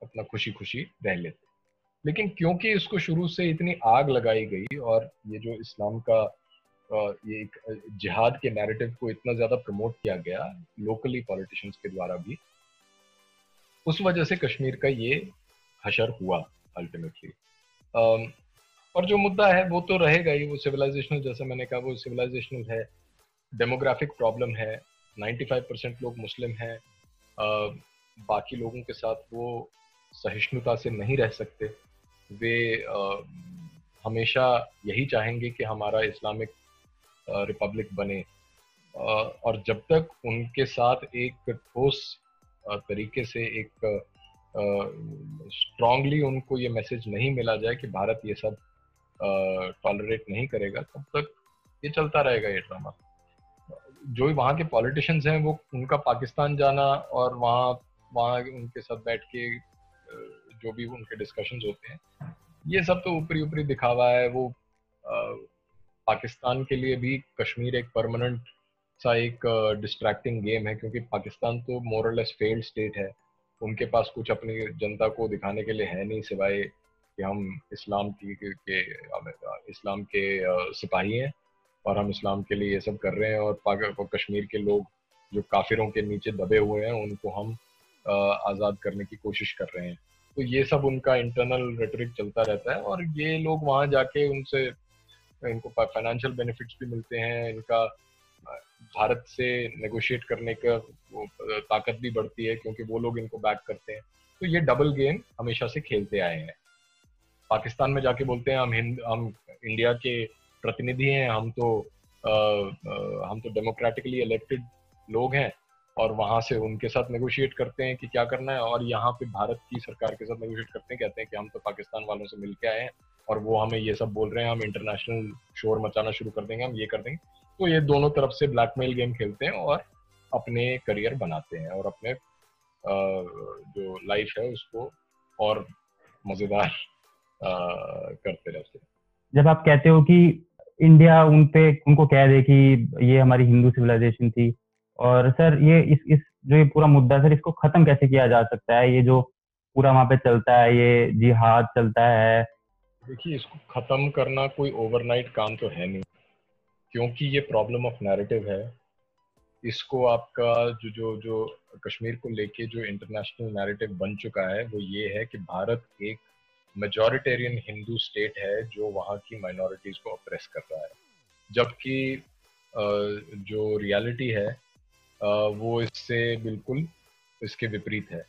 अपना खुशी खुशी रह लेते। लेकिन क्योंकि इसको शुरू से इतनी आग लगाई गई, और ये जो इस्लाम का ये एक जिहाद के नैरेटिव को इतना ज़्यादा प्रमोट किया गया लोकली पॉलिटिशियंस के द्वारा भी उस वजह से कश्मीर का ये हशर हुआ अल्टीमेटली और जो मुद्दा है वो तो रहेगा ही वो सिविलाइजेशनल जैसे मैंने कहा वो सिविलाइजेशनल है डेमोग्राफिक प्रॉब्लम है 95 परसेंट लोग मुस्लिम हैं बाकी लोगों के साथ वो सहिष्णुता से नहीं रह सकते। वे आ, हमेशा यही चाहेंगे कि हमारा इस्लामिक रिपब्लिक बने। और जब तक उनके साथ एक ठोस तरीके से एक स्ट्रांगली उनको ये मैसेज नहीं मिला जाए कि भारत ये सब टॉलरेट नहीं करेगा, तब तक ये चलता रहेगा ये ड्रामा जो वहाँ के पॉलिटिशियंस हैं, वो उनका पाकिस्तान जाना और वहाँ वहाँ उनके साथ बैठ के जो भी उनके डिस्कशंस होते हैं, ये सब तो ऊपरी ऊपरी दिखावा है, वो पाकिस्तान के लिए भी कश्मीर एक परमानेंट सा एक डिस्ट्रैक्टिंग गेम है क्योंकि पाकिस्तान तो मोरलेस फेल्ड स्टेट है। उनके पास कुछ अपनी जनता को दिखाने के लिए है नहीं सिवाय कि हम इस्लाम की के, के इस्लाम के सिपाही हैं और हम इस्लाम के लिए ये सब कर रहे हैं और कश्मीर के लोग जो काफिरों के नीचे दबे हुए हैं उनको हम आज़ाद करने की कोशिश कर रहे हैं। तो ये सब उनका इंटरनल रेटरिक चलता रहता है और ये लोग वहाँ जाके उनसे इनको फाइनेंशियल बेनिफिट्स भी मिलते हैं इनका भारत से नेगोशिएट करने का ताकत भी बढ़ती है क्योंकि वो लोग इनको बैक करते हैं। तो ये डबल गेम हमेशा से खेलते आए हैं। पाकिस्तान में जाके बोलते हैं हम हिंद हम इंडिया के प्रतिनिधि हैं हम तो आ, आ, हम तो डेमोक्रेटिकली इलेक्टेड लोग हैं। और वहाँ से उनके साथ नेगोशिएट करते हैं कि क्या करना है और यहाँ पे भारत की सरकार के साथ नेगोशिएट करते हैं कहते हैं कि हम तो पाकिस्तान वालों से मिल के आए हैं। और वो हमें ये सब बोल रहे हैं, हम इंटरनेशनल शोर मचाना शुरू कर देंगे, हम ये कर देंगे। तो ये दोनों तरफ़ से ब्लैकमेल गेम खेलते हैं और अपने करियर बनाते हैं और अपने जो लाइफ है उसको और मज़ेदार करते रहते हैं। जब आप कहते हो कि इंडिया उन पे, उनको कह दे कि ये हमारी हिंदू सिविलाइजेशन थी, और सर ये इस इस जो ये पूरा मुद्दा सर, इसको खत्म कैसे किया जा सकता है? ये जो पूरा वहाँ पे चलता है, ये जिहाद चलता है देखिए, इसको खत्म करना कोई ओवरनाइट काम तो है नहीं, क्योंकि ये प्रॉब्लम ऑफ़ नैरेटिव है। इसको आपका जो जो जो कश्मीर को लेके जो इंटरनेशनल नैरेटिव बन चुका है, वो ये है कि भारत एक मेजोरिटेरियन हिंदू स्टेट है जो वहाँ की माइनॉरिटीज को अप्रेस कर रहा है। जबकि जो रियलिटी है वो इससे बिल्कुल, इसके विपरीत है।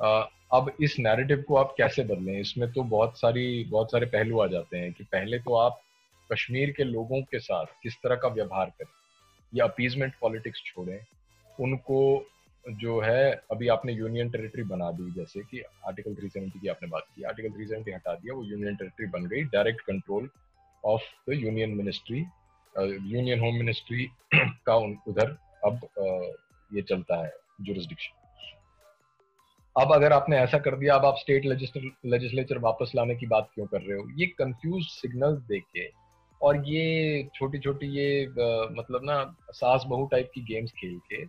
अब इस नैरेटिव को आप कैसे बदलें? इसमें तो बहुत सारी बहुत सारे पहलू आ जाते हैं कि पहले तो आप कश्मीर के लोगों के साथ किस तरह का व्यवहार करें? या अपीजमेंट पॉलिटिक्स छोड़ें। उनको जो है अभी आपने यूनियन टेरिटरी बना दी जैसे कि आर्टिकल 370 की आपने बात की। आर्टिकल 370 हटा दिया वो यूनियन टेरिटरी बन गई। Direct control of the union ministry union home ministry का उधर अब uh, ये चलता है जुरिस्डिक्शन अब अगर आपने ऐसा कर दिया अब आप स्टेट लेजिस्लेचर वापस लाने की बात क्यों कर रहे हो? ये कंफ्यूज सिग्नल्स देके और ये छोटी छोटी ये आ, मतलब ना सास बहु टाइप की गेम्स खेल के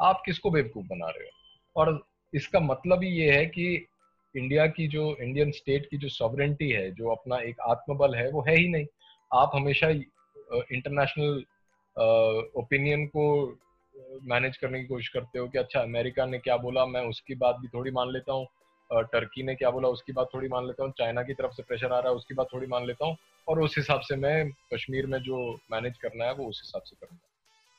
आप किसको बेवकूफ़ बना रहे हो? और इसका मतलब ही ये है कि इंडिया की जो इंडियन स्टेट की जो सॉवरेंटी है जो अपना एक आत्मबल है वो है ही नहीं। आप हमेशा इंटरनेशनल ओपिनियन को मैनेज करने की कोशिश करते हो कि अच्छा अमेरिका ने क्या बोला? मैं उसकी बात भी थोड़ी मान लेता हूँ। टर्की ने क्या बोला? उसकी बात थोड़ी मान लेता हूँ। चाइना की तरफ़ से प्रेशर आ रहा है, उसकी बात थोड़ी मान लेता हूँ। और उस हिसाब से मैं कश्मीर में जो मैनेज करना है, वो उस हिसाब से करूँगा।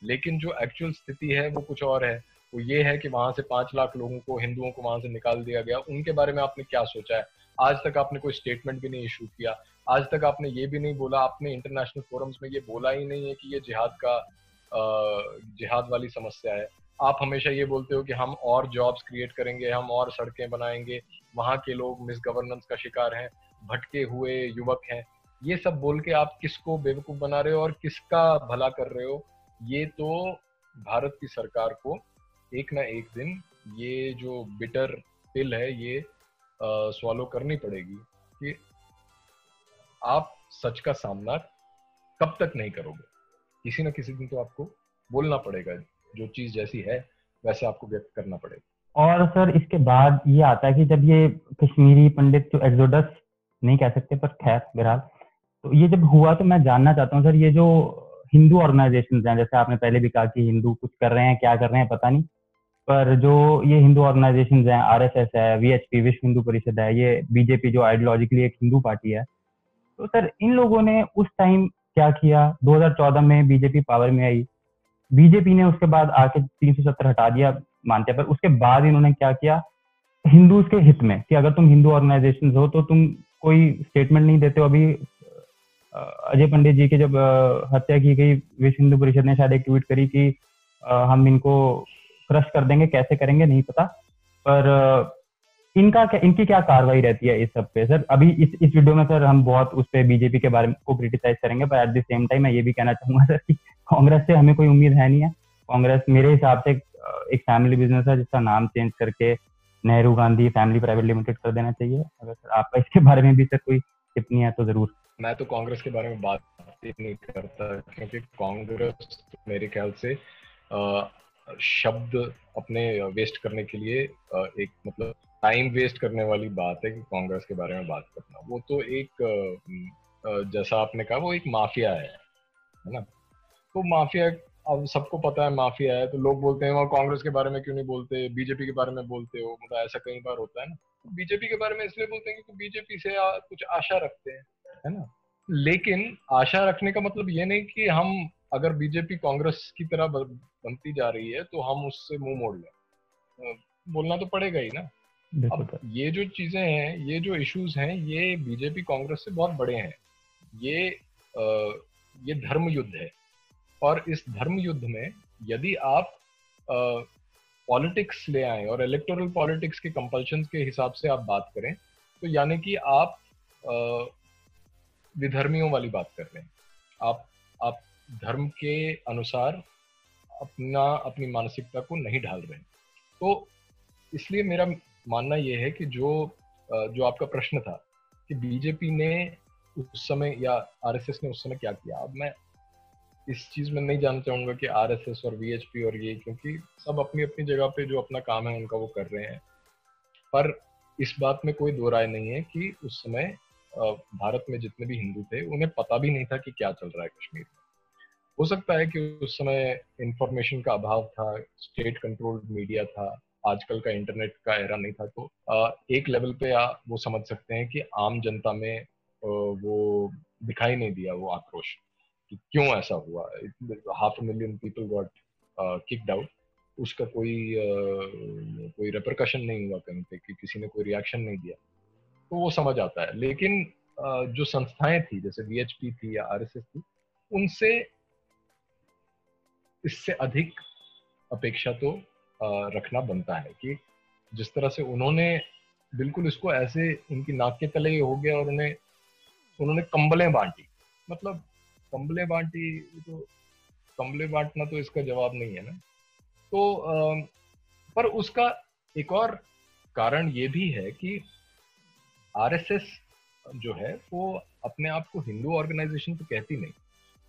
लेकिन जो एक्चुअल स्थिति है, वो कुछ और है। वो ये है कि वहाँ से पाँच लाख लोगों को, हिंदुओं को वहाँ से निकाल दिया गया। उनके बारे में आपने क्या सोचा है? आज तक आपने कोई स्टेटमेंट भी नहीं इशू किया। आज तक आपने ये भी नहीं बोला। आपने इंटरनेशनल फोरम्स में ये बोला ही नहीं है कि ये जिहाद का जिहाद वाली समस्या है। आप हमेशा ये बोलते हो कि हम और जॉब्स क्रिएट करेंगे, हम और सड़कें बनाएँगे, वहाँ के लोग मिस गवर्नेंस का शिकार हैं, भटके हुए युवक हैं। ये सब बोल के आप किसको बेवकूफ़ बना रहे हो और किसका भला कर रहे हो, ये तो भारत की सरकार को एक ना एक दिन ये जो बिटर पिल है, ये सॉलो करनी पड़ेगी कि आप सच का सामना कब तक नहीं करोगे। किसी ना किसी दिन तो आपको बोलना पड़ेगा, जो चीज़ जैसी है, वैसे आपको व्यक्त करना पड़ेगा। और सर, इसके बाद ये आता है कि जब ये कश्मीरी पंडित जो एक्सोडस नहीं कह सकते, पर खैर, बहरहाल तो ये जब हुआ तो मैं जानना चाहता हूँ, सर, ये जो हिंदू ऑर्गेनाइजेशन हैं, जैसे आपने पहले भी कहा कि हिंदू कुछ कर रहे हैं, क्या कर रहे हैं, पता नहीं, पर जो ये हिंदू ऑर्गेनाइजेशन हैं आरएसएस है वीएचपी विश्व हिंदू परिषद है, ये बीजेपी जो आइडियोलॉजिकली एक हिंदू पार्टी है तो सर, इन लोगों ने उस टाइम क्या किया? 2014 में बीजेपी पावर में आई। बीजेपी ने उसके बाद आके 370 हटा दिया मानते पर। उसके बाद इन्होंने क्या किया? हिंदूज के हित में, कि अगर तुम हिंदू ऑर्गेनाइजेशन हो तो तुम कोई स्टेटमेंट नहीं देते हो। अभी अजय पंडित जी की जब हत्या की गई, विश्व हिंदू परिषद ने शायद एक ट्वीट करी कि हम इनको क्रश कर देंगे, कैसे करेंगे, नहीं पता। पर इनका क्या, इनकी क्या कार्रवाई रहती है इस सब पे? सर, अभी इस इस वीडियो में सर, हम बहुत उस पर बीजेपी के बारे में को क्रिटिसाइज करेंगे, पर एट द सेम टाइम मैं ये भी कहना चाहूँगा सर कि कांग्रेस से हमें कोई उम्मीद है नहीं है। कांग्रेस मेरे हिसाब से एक फैमिली बिज़नेस है जिसका नाम चेंज करके Nehru Gandhi family private limited कर देना चाहिए। अगर सर, आपका इसके बारे में भी सर कोई टिप्पणी है तो ज़रूर। मैं तो कांग्रेस के बारे में बात नहीं करता, क्योंकि कांग्रेस मेरे ख्याल से शब्द अपने वेस्ट करने के लिए एक मतलब टाइम वेस्ट करने वाली बात है कि कांग्रेस के बारे में बात करना। वो तो एक जैसा आपने कहा वो एक माफिया है है ना? तो माफिया अब सबको पता है माफिया है तो लोग बोलते हैं वहाँ कांग्रेस के बारे में क्यों नहीं बोलते? बीजेपी के बारे में बोलते हो? मतलब ऐसा कई बार होता है ना। तो बीजेपी के बारे में इसलिए बोलते हैं क्योंकि बीजेपी से आ, कुछ आशा रखते हैं है ना? लेकिन आशा रखने का मतलब ये नहीं कि हम अगर बीजेपी कांग्रेस की तरह बनती जा रही है तो हम उससे मुँह मोड़ लें। बोलना तो पड़ेगा ही ना। अब ये जो चीज़ें हैं ये जो इश्यूज़ हैं ये बीजेपी कांग्रेस से बहुत बड़े हैं। ये आ, ये धर्म युद्ध है। और इस धर्म युद्ध में यदि आप पॉलिटिक्स ले आए और इलेक्टोरल पॉलिटिक्स के कंपल्शन के हिसाब से आप बात करें तो यानी कि आप आ, विधर्मियों वाली बात कर रहे हैं। आप आप धर्म के अनुसार अपना अपनी मानसिकता को नहीं ढाल रहे हैं। तो इसलिए मेरा मानना यह है कि जो जो आपका प्रश्न था कि बीजेपी ने उस समय या आरएसएस ने उस समय क्या किया, अब मैं इस चीज़ में नहीं जानना चाहूँगा कि आरएसएस और वीएचपी और ये, क्योंकि सब अपनी अपनी जगह पे जो अपना काम है उनका वो कर रहे हैं। पर इस बात में कोई दो राय नहीं है कि उस समय भारत में जितने भी हिंदू थे, उन्हें पता भी नहीं था कि क्या चल रहा है कश्मीर में। हो सकता है कि उस समय इंफॉर्मेशन का अभाव था स्टेट कंट्रोल्ड मीडिया था आजकल का इंटरनेट का एरा नहीं था तो एक लेवल पे आ, वो समझ सकते हैं कि आम जनता में वो दिखाई नहीं दिया वो आक्रोश कि क्यों ऐसा हुआ। Half million people got kicked out उसका कोई कोई रिप्रकशन नहीं हुआ कहीं पे कि किसी ने कोई रिएक्शन नहीं दिया। तो वो समझ आता है। लेकिन जो संस्थाएँ थी जैसे वीएचपी थी या आरएसएस थी उनसे इससे अधिक अपेक्षा तो रखना बनता है कि जिस तरह से उन्होंने बिल्कुल इसको ऐसे उनकी नाक के तले हो गया और उन्हें उन्होंने कंबलें बांटी। मतलब कंबलें बांटी तो कंबलें बांटना तो इसका जवाब नहीं है ना? तो आ, पर उसका एक और कारण ये भी है कि आरएसएस जो है वो अपने आप को हिंदू ऑर्गेनाइजेशन तो कहती नहीं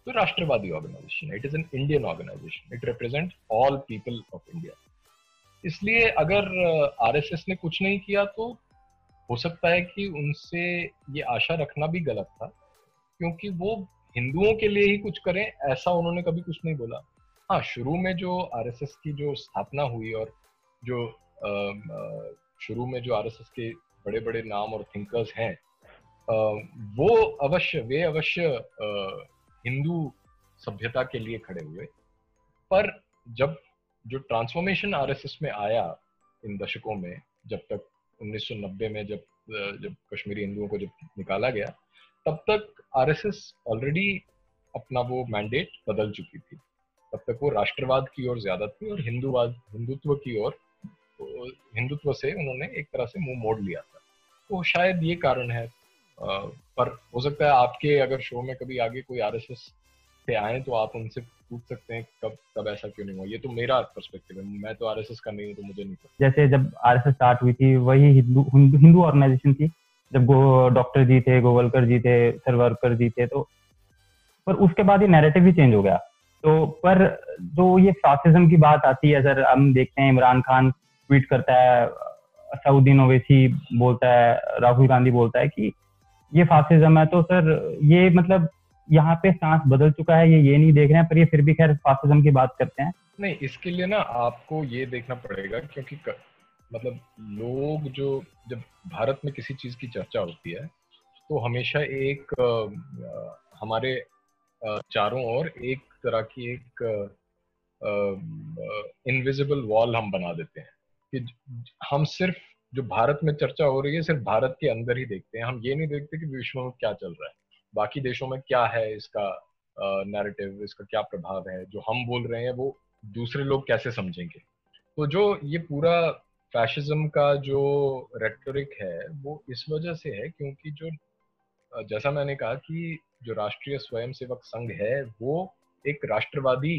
तो राष्ट्रवादी organization it is an Indian organization it represent all people of India. इसलिए अगर आरएसएस ने कुछ नहीं किया तो हो सकता है कि उनसे ये आशा रखना भी गलत था, क्योंकि वो हिंदुओं के लिए ही कुछ करें, ऐसा उन्होंने कभी कुछ नहीं बोला। हाँ शुरू में जो आरएसएस की जो स्थापना हुई और जो शुरू में जो आरएसएस के बड़े बड़े नाम और थिंकर्स हैं वो अवश्य, वे अवश्य हिंदू सभ्यता के लिए खड़े हुए। पर जब जो ट्रांसफॉर्मेशन आरएसएस में आया इन दशकों में, जब तक 1990 में जब जब कश्मीरी हिंदुओं को जब निकाला गया, तब तक आरएसएस ऑलरेडी अपना वो मैंडेट बदल चुकी थी। तब तक वो राष्ट्रवाद की ओर ज़्यादा थी और हिंदुवाद, हिंदुत्व की ओर तो हिंदुत्व से उन्होंने एक तरह से मुँह मोड़ लिया था। तो शायद ये कारण है पर हो सकता है आपके अगर शो में कभी आगे कोई आरएसएस से आए तो आप उनसे पूछ सकते हैं कब कब ऐसा क्यों नहीं हुआ? ये तो मेरा पर्सपेक्टिव है। मैं तो आरएसएस का नहीं हूँ तो मुझे नहीं पता। जैसे जब आरएसएस स्टार्ट हुई थी, वही हिंदू हिंदू ऑर्गेनाइजेशन थी। जब गो डॉक्टर जी थे, गोवलकर जी थे सरवरकर जी थे तो पर उसके बाद ये नैरेटिव ही चेंज हो गया। तो पर जो ये फासिज्म की बात आती है सर हम देखते हैं, इमरान खान ट्वीट करता है सऊदीन ओवैसी बोलता है राहुल गांधी बोलता है कि ये फासिज्म है तो सर ये मतलब यहाँ पे सांस बदल चुका है ये ये नहीं देख रहे हैं पर ये फिर भी खैर फासिज्म की बात करते हैं। नहीं इसके लिए ना आपको ये देखना पड़ेगा क्योंकि कर, मतलब लोग जो जब भारत में किसी चीज़ की चर्चा होती है तो हमेशा एक आ, हमारे आ, चारों ओर एक तरह की एक इनविजिबल वॉल हम बना देते हैं कि हम सिर्फ़ जो भारत में चर्चा हो रही है सिर्फ़ भारत के अंदर ही देखते हैं। हम ये नहीं देखते कि विश्व में क्या चल रहा है। बाकी देशों में क्या है इसका नैरेटिव इसका क्या प्रभाव है? जो हम बोल रहे हैं, वो दूसरे लोग कैसे समझेंगे? तो जो ये पूरा फैशिज्म का जो रेटोरिक है, वो इस वजह से है क्योंकि जो जैसा मैंने कहा कि जो राष्ट्रीय स्वयंसेवक संघ है, वो एक राष्ट्रवादी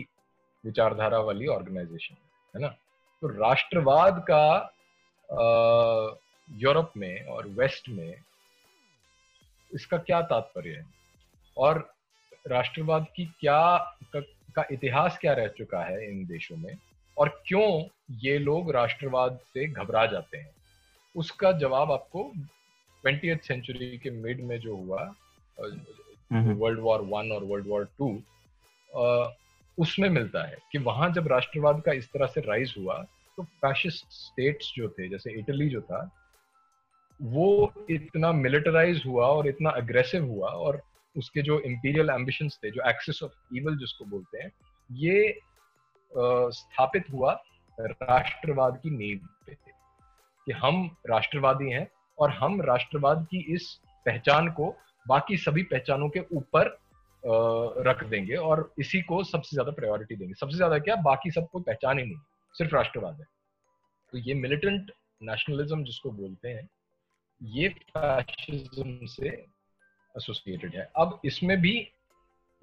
विचारधारा वाली ऑर्गेनाइजेशन है ना? तो राष्ट्रवाद का यूरोप में और वेस्ट में इसका क्या तात्पर्य है? और राष्ट्रवाद की क्या का, का इतिहास क्या रह चुका है इन देशों में? और क्यों ये लोग राष्ट्रवाद से घबरा जाते हैं? उसका जवाब आपको ट्वेंटी सेंचुरी के मिड में जो हुआ वर्ल्ड वॉर वन और वर्ल्ड वॉर टू उसमें मिलता है कि वहाँ जब राष्ट्रवाद का इस तरह से राइज हुआ तो फैशिस्ट स्टेट्स जो थे जैसे इटली जो था वो इतना मिलिटराइज हुआ और इतना अग्रेसिव हुआ और उसके जो इंपीरियल एम्बिशन थे, जो एक्सेस ऑफ़ इवल जिसको बोलते हैं, ये स्थापित हुआ राष्ट्रवाद की नींव पे कि हम राष्ट्रवादी हैं और हम राष्ट्रवाद की इस पहचान को बाकी सभी पहचानों के ऊपर रख देंगे और इसी को सबसे ज़्यादा प्रायोरिटी देंगे। सबसे ज़्यादा क्या? बाकी सब कोई पहचान ही नहीं सिर्फ़ राष्ट्रवाद है। तो ये मिलिटेंट नेशनलिज्म जिसको बोलते हैं ये फैशिज्म से एसोसिएटेड है। अब इसमें भी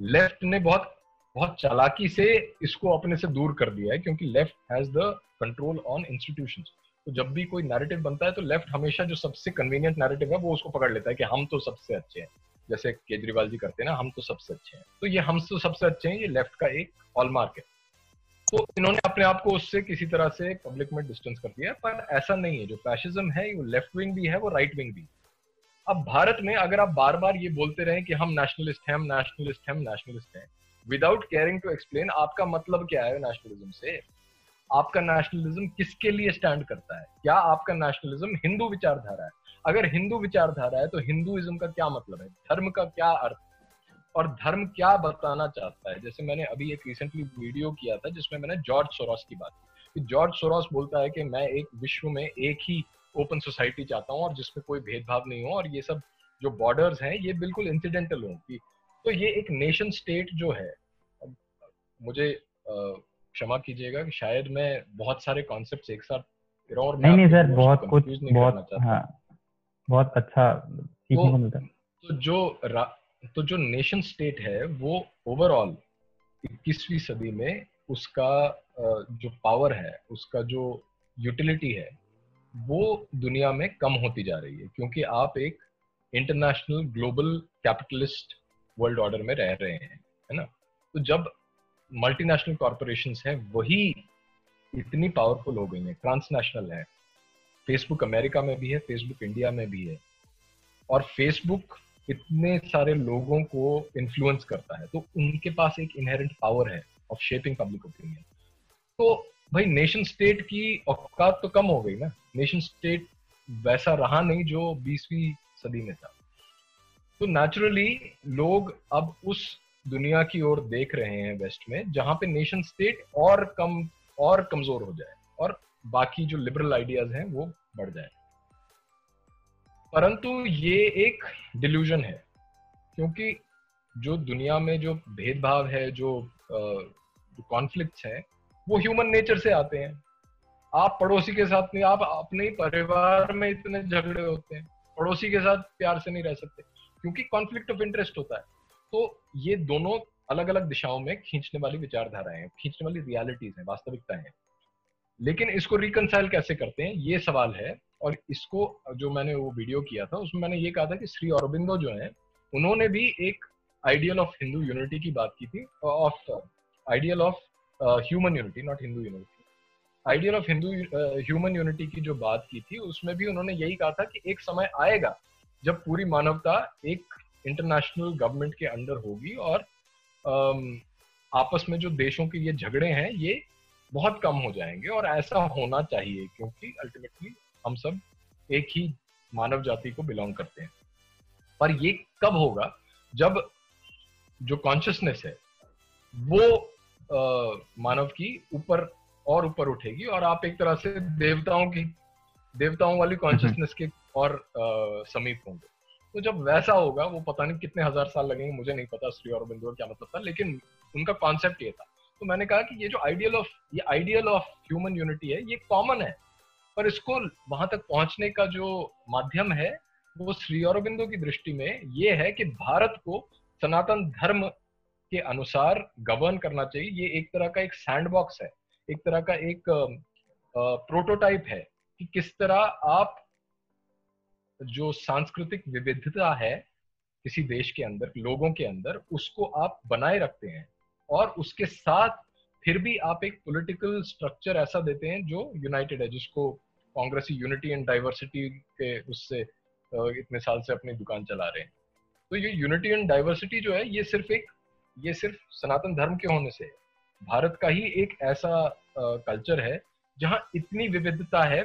लेफ़्ट ने बहुत बहुत चालाकी से इसको अपने से दूर कर दिया है, क्योंकि left has the control on institution तो जब भी कोई नैरेटिव बनता है तो लेफ़्ट हमेशा जो सबसे कन्वीनियंट नैरेटिव है, वो उसको पकड़ लेता है कि हम तो सबसे अच्छे हैं। जैसे केजरीवाल जी करते हैं ना, हम तो सबसे अच्छे हैं। तो ये हम तो सबसे अच्छे हैं, ये लेफ़्ट का एक हॉलमार्क है। तो इन्होंने अपने आप को उससे किसी तरह से पब्लिक में डिस्टेंस कर दिया, पर ऐसा नहीं है। जो फैशिज्म है, वो लेफ़्ट विंग भी है, वो राइट विंग भी। अब भारत में अगर आप बार बार ये बोलते रहे कि हम नेशनलिस्ट हैं, हम नेशनलिस्ट हैं, हम नेशनलिस्ट हैं विदाउट केयरिंग टू एक्सप्लेन आपका मतलब क्या है नेशनलिज्म से? आपका नेशनलिज्म किसके लिए स्टैंड करता है? क्या आपका नेशनलिज्म हिंदू विचारधारा है? अगर हिंदू विचारधारा है तो हिंदुइज्म का क्या मतलब है? धर्म का क्या अर्थ और धर्म क्या बताना चाहता है? जैसे मैंने अभी एक रिसेंटली वीडियो किया था जिसमें मैंने जॉर्ज सोरोस की बात की। जॉर्ज सोरोस बोलता है कि मैं एक विश्व में एक ही ओपन सोसाइटी चाहता हूँ और जिसमें कोई भेदभाव नहीं हो और ये सब जो बॉर्डर्स हैं ये बिल्कुल इंसिडेंटल हो कि तो ये एक नेशन स्टेट जो है मुझे क्षमा कीजिएगा कि शायद मैं बहुत सारे कॉन्सेप्ट एक साथ और नहीं नहीं सर बहुत कुछ बहुत हाँ बहुत अच्छा सीखने को मिलता तो जो तो जो नेशन स्टेट है, वो ओवरऑल 21वीं सदी में उसका जो पावर है, उसका जो यूटिलिटी है, वो दुनिया में कम होती जा रही है, क्योंकि आप एक international global capitalist world order में रह रहे हैं, है ना? तो जब मल्टीनेशनल कॉरपोरेशन हैं, वही इतनी पावरफुल हो गई हैं ट्रांसनेशनल है। फेसबुक अमेरिका में भी है फेसबुक इंडिया में भी है। और फेसबुक इतने सारे लोगों को इन्फ्लुएंस करता है तो उनके पास एक इनहेरेंट पावर है ऑफ़ शेपिंग पब्लिक ओपिनियन तो भाई नेशन स्टेट की औकात तो कम हो गई ना। नेशन स्टेट वैसा रहा नहीं जो बीसवीं सदी में था। तो नेचुरली लोग अब उस दुनिया की ओर देख रहे हैं वेस्ट में, जहाँ पे नेशन स्टेट और कम, और कमज़ोर हो जाए, और बाकी जो लिबरल आइडियाज़ हैं वो बढ़ जाए। परंतु ये एक डिल्यूजन है, क्योंकि जो दुनिया में जो भेदभाव है, जो कॉन्फ्लिक्ट है, वो ह्यूमन नेचर से आते हैं। आप पड़ोसी के साथ नहीं, आप अपने परिवार में इतने झगड़े होते हैं, पड़ोसी के साथ प्यार से नहीं रह सकते, क्योंकि कॉन्फ्लिक्ट ऑफ़ इंटरेस्ट होता है। तो ये दोनों अलग अलग दिशाओं में खींचने वाली विचारधाराएँ हैं, खींचने वाली रियलिटीज हैं वास्तविकता है। लेकिन इसको रिकनसाइल कैसे करते हैं, ये सवाल है और इसको जो मैंने वो वीडियो किया था उसमें मैंने ये कहा था कि श्री अरबिंदो जो है उन्होंने भी एक आइडियल ऑफ़ हिंदू यूनिटी की बात की थी of ideal of human unity not Hindu unity ideal of Hindu human unity की जो बात की थी उसमें भी उन्होंने यही कहा था कि एक समय आएगा जब पूरी मानवता एक इंटरनेशनल गवर्नमेंट के अंडर होगी और um, आपस में जो देशों के ये झगड़े हैं ये बहुत कम हो जाएँगे और ऐसा होना चाहिए क्योंकि अल्टीमेटली हम सब एक ही मानव जाति को बिलोंग करते हैं। पर ये कब होगा? जब जो कॉन्शियसनेस है वो आ, मानव की ऊपर और ऊपर उठेगी और आप एक तरह से देवताओं की देवताओं वाली कॉन्शियसनेस के और आ, समीप होंगे। तो जब वैसा होगा वो पता नहीं कितने हज़ार साल लगेंगे मुझे नहीं पता श्री और बिंदु क्या मतलब था लेकिन उनका कॉन्सेप्ट ये था। तो मैंने कहा कि ये जो आइडियल ऑफ़ ये आइडियल ऑफ़ ह्यूमन यूनिटी है ये कॉमन है। पर इसको वहाँ तक पहुँचने का जो माध्यम है, वो श्री अरबिंदो की दृष्टि में ये है कि भारत को सनातन धर्म के अनुसार गवर्न करना चाहिए। ये एक तरह का एक सैंडबॉक्स है, एक तरह का एक प्रोटोटाइप है कि किस तरह आप जो सांस्कृतिक विविधता है किसी देश के अंदर, लोगों के अंदर, उसको आप बनाए रखते हैं और उसके साथ फिर भी आप एक पॉलिटिकल स्ट्रक्चर ऐसा देते हैं जो यूनाइटेड है, जिसको कांग्रेस यूनिटी एंड डाइवर्सिटी के उससे इतने साल से अपनी दुकान चला रहे हैं। तो ये यूनिटी एंड डाइवर्सिटी जो है, ये सिर्फ़ एक, ये सिर्फ़ सनातन धर्म के होने से भारत का ही एक ऐसा कल्चर है, जहाँ इतनी विविधता है,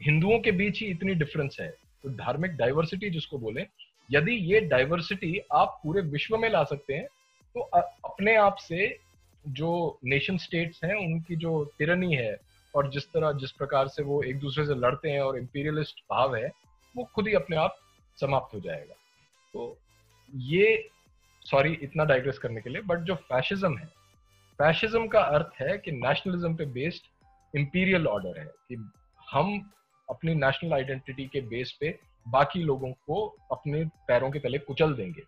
हिंदुओं के बीच ही इतनी डिफरेंस है। तो धार्मिक डाइवर्सिटी जिसको बोले, यदि ये डाइवर्सिटी आप पूरे विश्व में ला सकते हैं तो अपने आप से जो नेशन स्टेट्स हैं, उनकी जो तिरनी है और जिस तरह, जिस प्रकार से वो एक दूसरे से लड़ते हैं और इंपीरियलिस्ट भाव है, वो खुद ही अपने आप समाप्त हो जाएगा। तो ये सॉरी इतना डाइग्रेस करने के लिए बट जो फैशिज्म है फैशिज्म का अर्थ है कि नेशनलिज्म पे बेस्ड इंपीरियल ऑर्डर है कि हम अपनी नेशनल आइडेंटिटी के बेस पे बाकी लोगों को अपने पैरों के तले कुचल देंगे।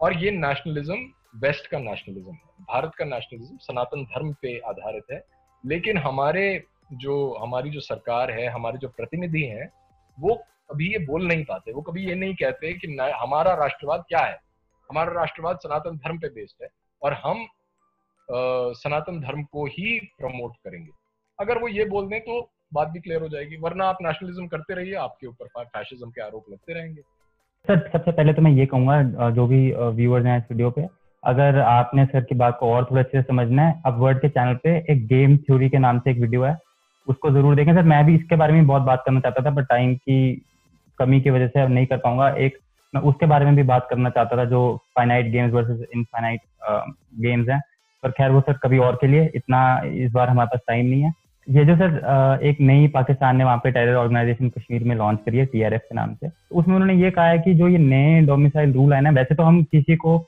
और ये नेशनलिज्म वेस्ट का नेशनलिज्म है। भारत का नेशनलिज्म सनातन धर्म पे आधारित है। लेकिन हमारे जो हमारी जो सरकार है हमारे जो प्रतिनिधि हैं वो कभी ये बोल नहीं पाते। वो कभी ये नहीं कहते कि हमारा राष्ट्रवाद क्या है? हमारा राष्ट्रवाद सनातन धर्म पे बेस्ड है और हम आ, सनातन धर्म को ही प्रमोट करेंगे। अगर वो ये बोल दें तो बात भी क्लियर हो जाएगी वरना आप नेशनलिज्म करते रहिए आपके ऊपर फैशिज्म के आरोप लगते रहेंगे। सर सबसे पहले तो मैं ये कहूँगा जो भी व्यूअर्स हैं इस वीडियो पे अगर आपने सर की बात को और थोड़ा अच्छे से समझना है, अब वर्ड के चैनल पे एक गेम थ्योरी के नाम से एक वीडियो है। उसको ज़रूर देखें। सर, मैं भी इसके बारे में बहुत बात करना चाहता था पर टाइम की कमी की वजह से अब नहीं कर पाऊँगा। एक, मैं उसके बारे में भी बात करना चाहता था, जो finite games versus infinite games हैं। पर खैर, वो सर कभी और के लिए इतना इस बार हमारे पास टाइम नहीं है। ये जो सर एक नई पाकिस्तान ने वहाँ पे टेरर ऑर्गेनाइजेशन कश्मीर में लॉन्च करी है टीआरएफ के नाम से। उसमें उन्होंने ये कहा है कि जो ये नए डोमिसाइल रूल है ना, वैसे तो हम किसी को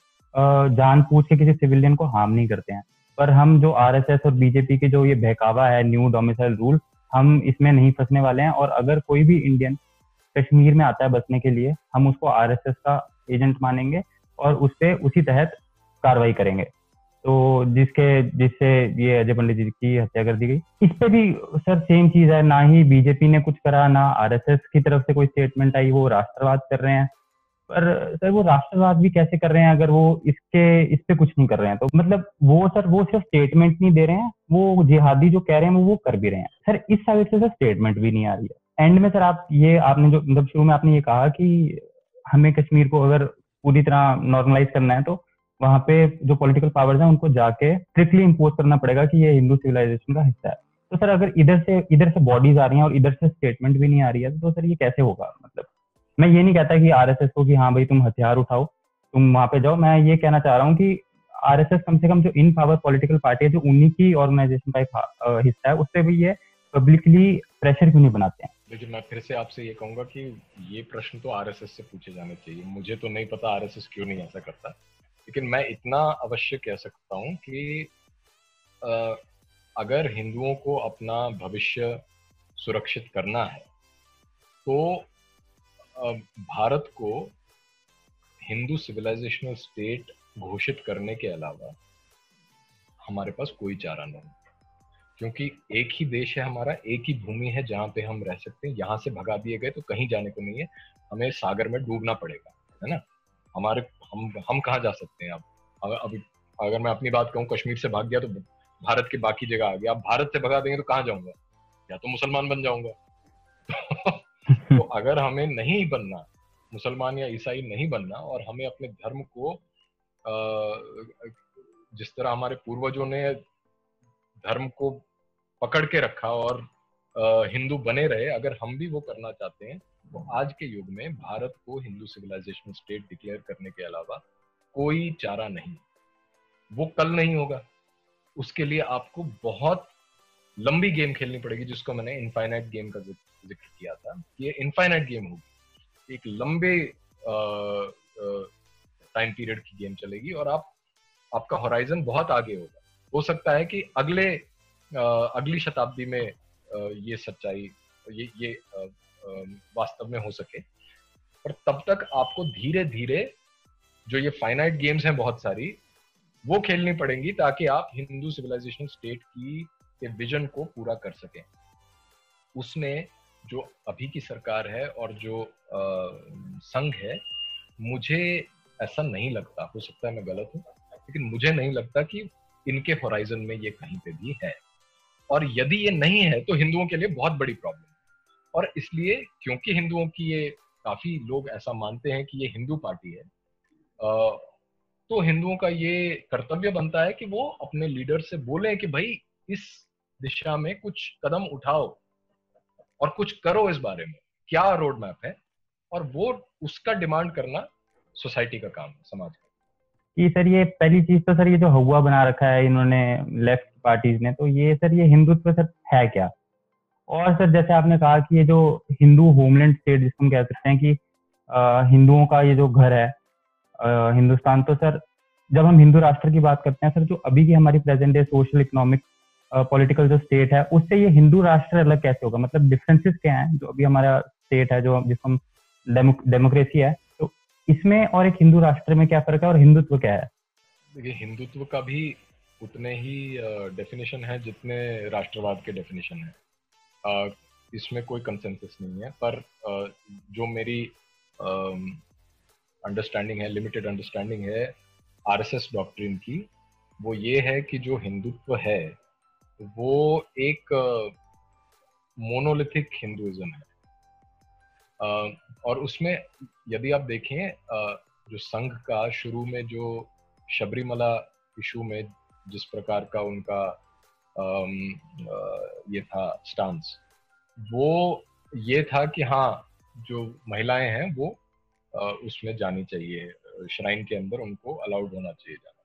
जान पूछ के किसी सिविलियन को हार्म नहीं करते हैं। पर हम जो आरएसएस और बीजेपी के जो ये बहकावा है न्यू डोमिसाइल रूल हम इसमें नहीं फंसने वाले हैं। और अगर कोई भी इंडियन कश्मीर में आता है बसने के लिए, हम उसको आरएसएस का एजेंट मानेंगे और उस पर उसी तहत कार्रवाई करेंगे। तो जिसके, जिससे ये अजय पंडित जी की हत्या कर दी गई। इस पे भी सर सेम चीज़ है, ना ही बीजेपी ने कुछ करा, ना आरएसएस की तरफ़ से कोई स्टेटमेंट आई, वो राष्ट्रवाद कर रहे हैं। पर सर वो राष्ट्रवाद भी कैसे कर रहे हैं? अगर वो इसके इस पे कुछ नहीं कर रहे हैं तो मतलब वो सर, वो सिर्फ़ स्टेटमेंट नहीं दे रहे हैं, वो जिहादी जो कह रहे हैं, वो वो कर भी रहे हैं। सर, इस साइड से सर स्टेटमेंट भी नहीं आ रही है। एंड में सर आप ये, आपने जो मतलब शुरू में आपने ये कहा कि हमें कश्मीर को अगर पूरी तरह नॉर्मलाइज करना है तो वहाँ पे जो पॉलिटिकल पावर्स हैं, उनको जाके स्ट्रिक्टली इम्पोज करना पड़ेगा कि ये हिंदू सिविलाइजेशन का हिस्सा है। तो सर, अगर इधर से इधर से बॉडीज आ रही हैं और इधर से स्टेटमेंट भी नहीं आ रही है तो सर ये कैसे होगा मतलब? मैं ये नहीं कहता कि आरएसएस को कि हाँ भाई तुम हथियार उठाओ, तुम वहाँ पे जाओ। मैं ये कहना चाह रहा हूँ कि आरएसएस कम से कम जो इन पावर पॉलिटिकल पार्टी है, जो उन्हीं की ऑर्गेनाइजेशन का एक हिस्सा है, उससे भी ये पब्लिकली प्रेशर क्यों नहीं बनाते हैं? लेकिन मैं फिर से आपसे ये कहूँगा कि ये प्रश्न तो आरएसएस से पूछे जाने चाहिए। मुझे तो नहीं पता आरएसएस क्यों नहीं ऐसा करता। लेकिन मैं इतना अवश्य कह सकता हूँ कि अगर हिंदुओं को अपना भविष्य सुरक्षित करना है तो भारत को हिंदू सिविलाइजेशनल स्टेट घोषित करने के अलावा हमारे पास कोई चारा नहीं। क्योंकि एक ही देश है हमारा, एक ही भूमि है जहाँ पे हम रह सकते हैं, यहाँ से भगा दिए गए तो कहीं जाने को नहीं है। हमें सागर में डूबना पड़ेगा, है ना? हमारे, हम हम कहाँ जा सकते हैं अब? अगर, अभी, अगर मैं अपनी बात कहूँ, कश्मीर से भाग गया तो भारत के बाकी जगह आ गया। अब भारत से भगा देंगे तो कहाँ जाऊँगा? या तो मुसलमान बन जाऊँगा। तो अगर हमें नहीं बनना, मुसलमान या ईसाई नहीं बनना और हमें अपने धर्म को जिस तरह हमारे पूर्वजों ने धर्म को पकड़ के रखा और हिंदू बने रहे, अगर हम भी वो करना चाहते हैं तो आज के युग में भारत को हिंदू सिविलाइजेशन स्टेट डिक्लेयर करने के अलावा कोई चारा नहीं। वो कल नहीं होगा। उसके लिए आपको बहुत लंबी गेम खेलनी पड़ेगी जिसको मैंने इनफाइनाइट गेम का ज़िक्र किया था। ये इनफाइनाइट गेम होगी। एक लंबे टाइम पीरियड की गेम चलेगी और आप आपका होराइजन बहुत आगे होगा। हो सकता है कि अगले आ, अगली शताब्दी में आ, ये सच्चाई ये ये वास्तव में हो सके। पर तब तक आपको धीरे धीरे जो ये फाइनाइट गेम्स हैं बहुत सारी वो खेलनी पड़ेंगी ताकि आप हिंदू सिविलाइजेशन स्टेट की विजन को पूरा कर सकें। उसमें जो अभी की सरकार है और जो संघ है, मुझे ऐसा नहीं लगता। हो सकता है मैं गलत हूँ, लेकिन मुझे नहीं लगता कि इनके होराइजन में ये कहीं पे भी है। और यदि ये नहीं है तो हिंदुओं के लिए बहुत बड़ी प्रॉब्लम और इसलिए क्योंकि हिंदुओं की ये काफ़ी लोग ऐसा मानते हैं कि ये हिंदू पार्टी है तो हिंदुओं का ये कर्तव्य बनता है कि वो अपने लीडर से बोले कि भाई, इस दिशा में कुछ कदम उठाओ और कुछ करो इस बारे में। क्या रोड मैप है? और वो उसका डिमांड करना सोसाइटी का काम है, समाज का। कि सर ये पहली चीज़ तो सर ये जो हुआ बना रखा है इन्होंने लेफ़्ट पार्टीज़ ने तो ये सर ये हिंदुत्व सर है क्या? और सर जैसे आपने कहा कि ये जो हिंदू होमलैंड स्टेट जिसको हम कह सकते हैं कि हिंदुओं का ये जो घर है हिंदुस्तान तो सर जब हम हिंदू राष्ट्र की बात करते हैं, सर जो अभी की हमारी present day social economic political जो स्टेट है, उससे ये हिंदू राष्ट्र अलग कैसे होगा? मतलब डिफरेंसेस क्या हैं? जो अभी हमारा स्टेट है, जो जिसको हम डेमोक्रेसी है तो इसमें और एक हिंदू राष्ट्र में क्या फ़र्क है और हिंदुत्व क्या है? देखिए, हिंदुत्व का भी उतने ही डेफिनेशन है जितने राष्ट्रवाद के डेफिनेशन है। इसमें कोई कंसेंसस नहीं है, पर जो मेरी अंडरस्टैंडिंग है लिमिटेड अंडरस्टैंडिंग है आरएसएस डॉक्ट्रिन की, वो ये है कि जो हिंदुत्व है वो एक मोनोलिथिक हिंदुइज्म है। और उसमें यदि आप देखें जो संघ का शुरू में जो शबरीमला इशू में जिस प्रकार का उनका ये था स्टांस वो ये था कि हाँ जो महिलाएँ हैं वो उसमें जानी चाहिए, श्राइन के अंदर उनको अलाउड होना चाहिए जाना।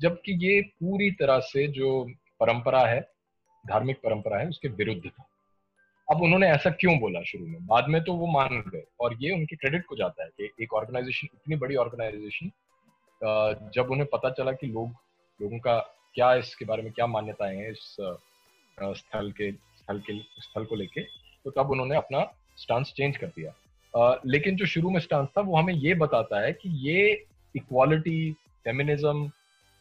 जबकि ये पूरी तरह से जो परंपरा है धार्मिक परंपरा है, उसके विरुद्ध था। अब उन्होंने ऐसा क्यों बोला शुरू में? बाद में तो वो मान गए और ये उनके क्रेडिट को जाता है कि एक ऑर्गेनाइजेशन इतनी बड़ी ऑर्गेनाइजेशन जब उन्हें पता चला कि लोग, लोगों का क्या इसके बारे में क्या मान्यताएँ हैं इस स्थल के स्थल के, स्थल को लेके तो तब उन्होंने अपना स्टांस चेंज कर दिया। लेकिन जो शुरू में स्टांस था, वो हमें ये बताता है कि ये इक्वालिटी फेमिनिज्म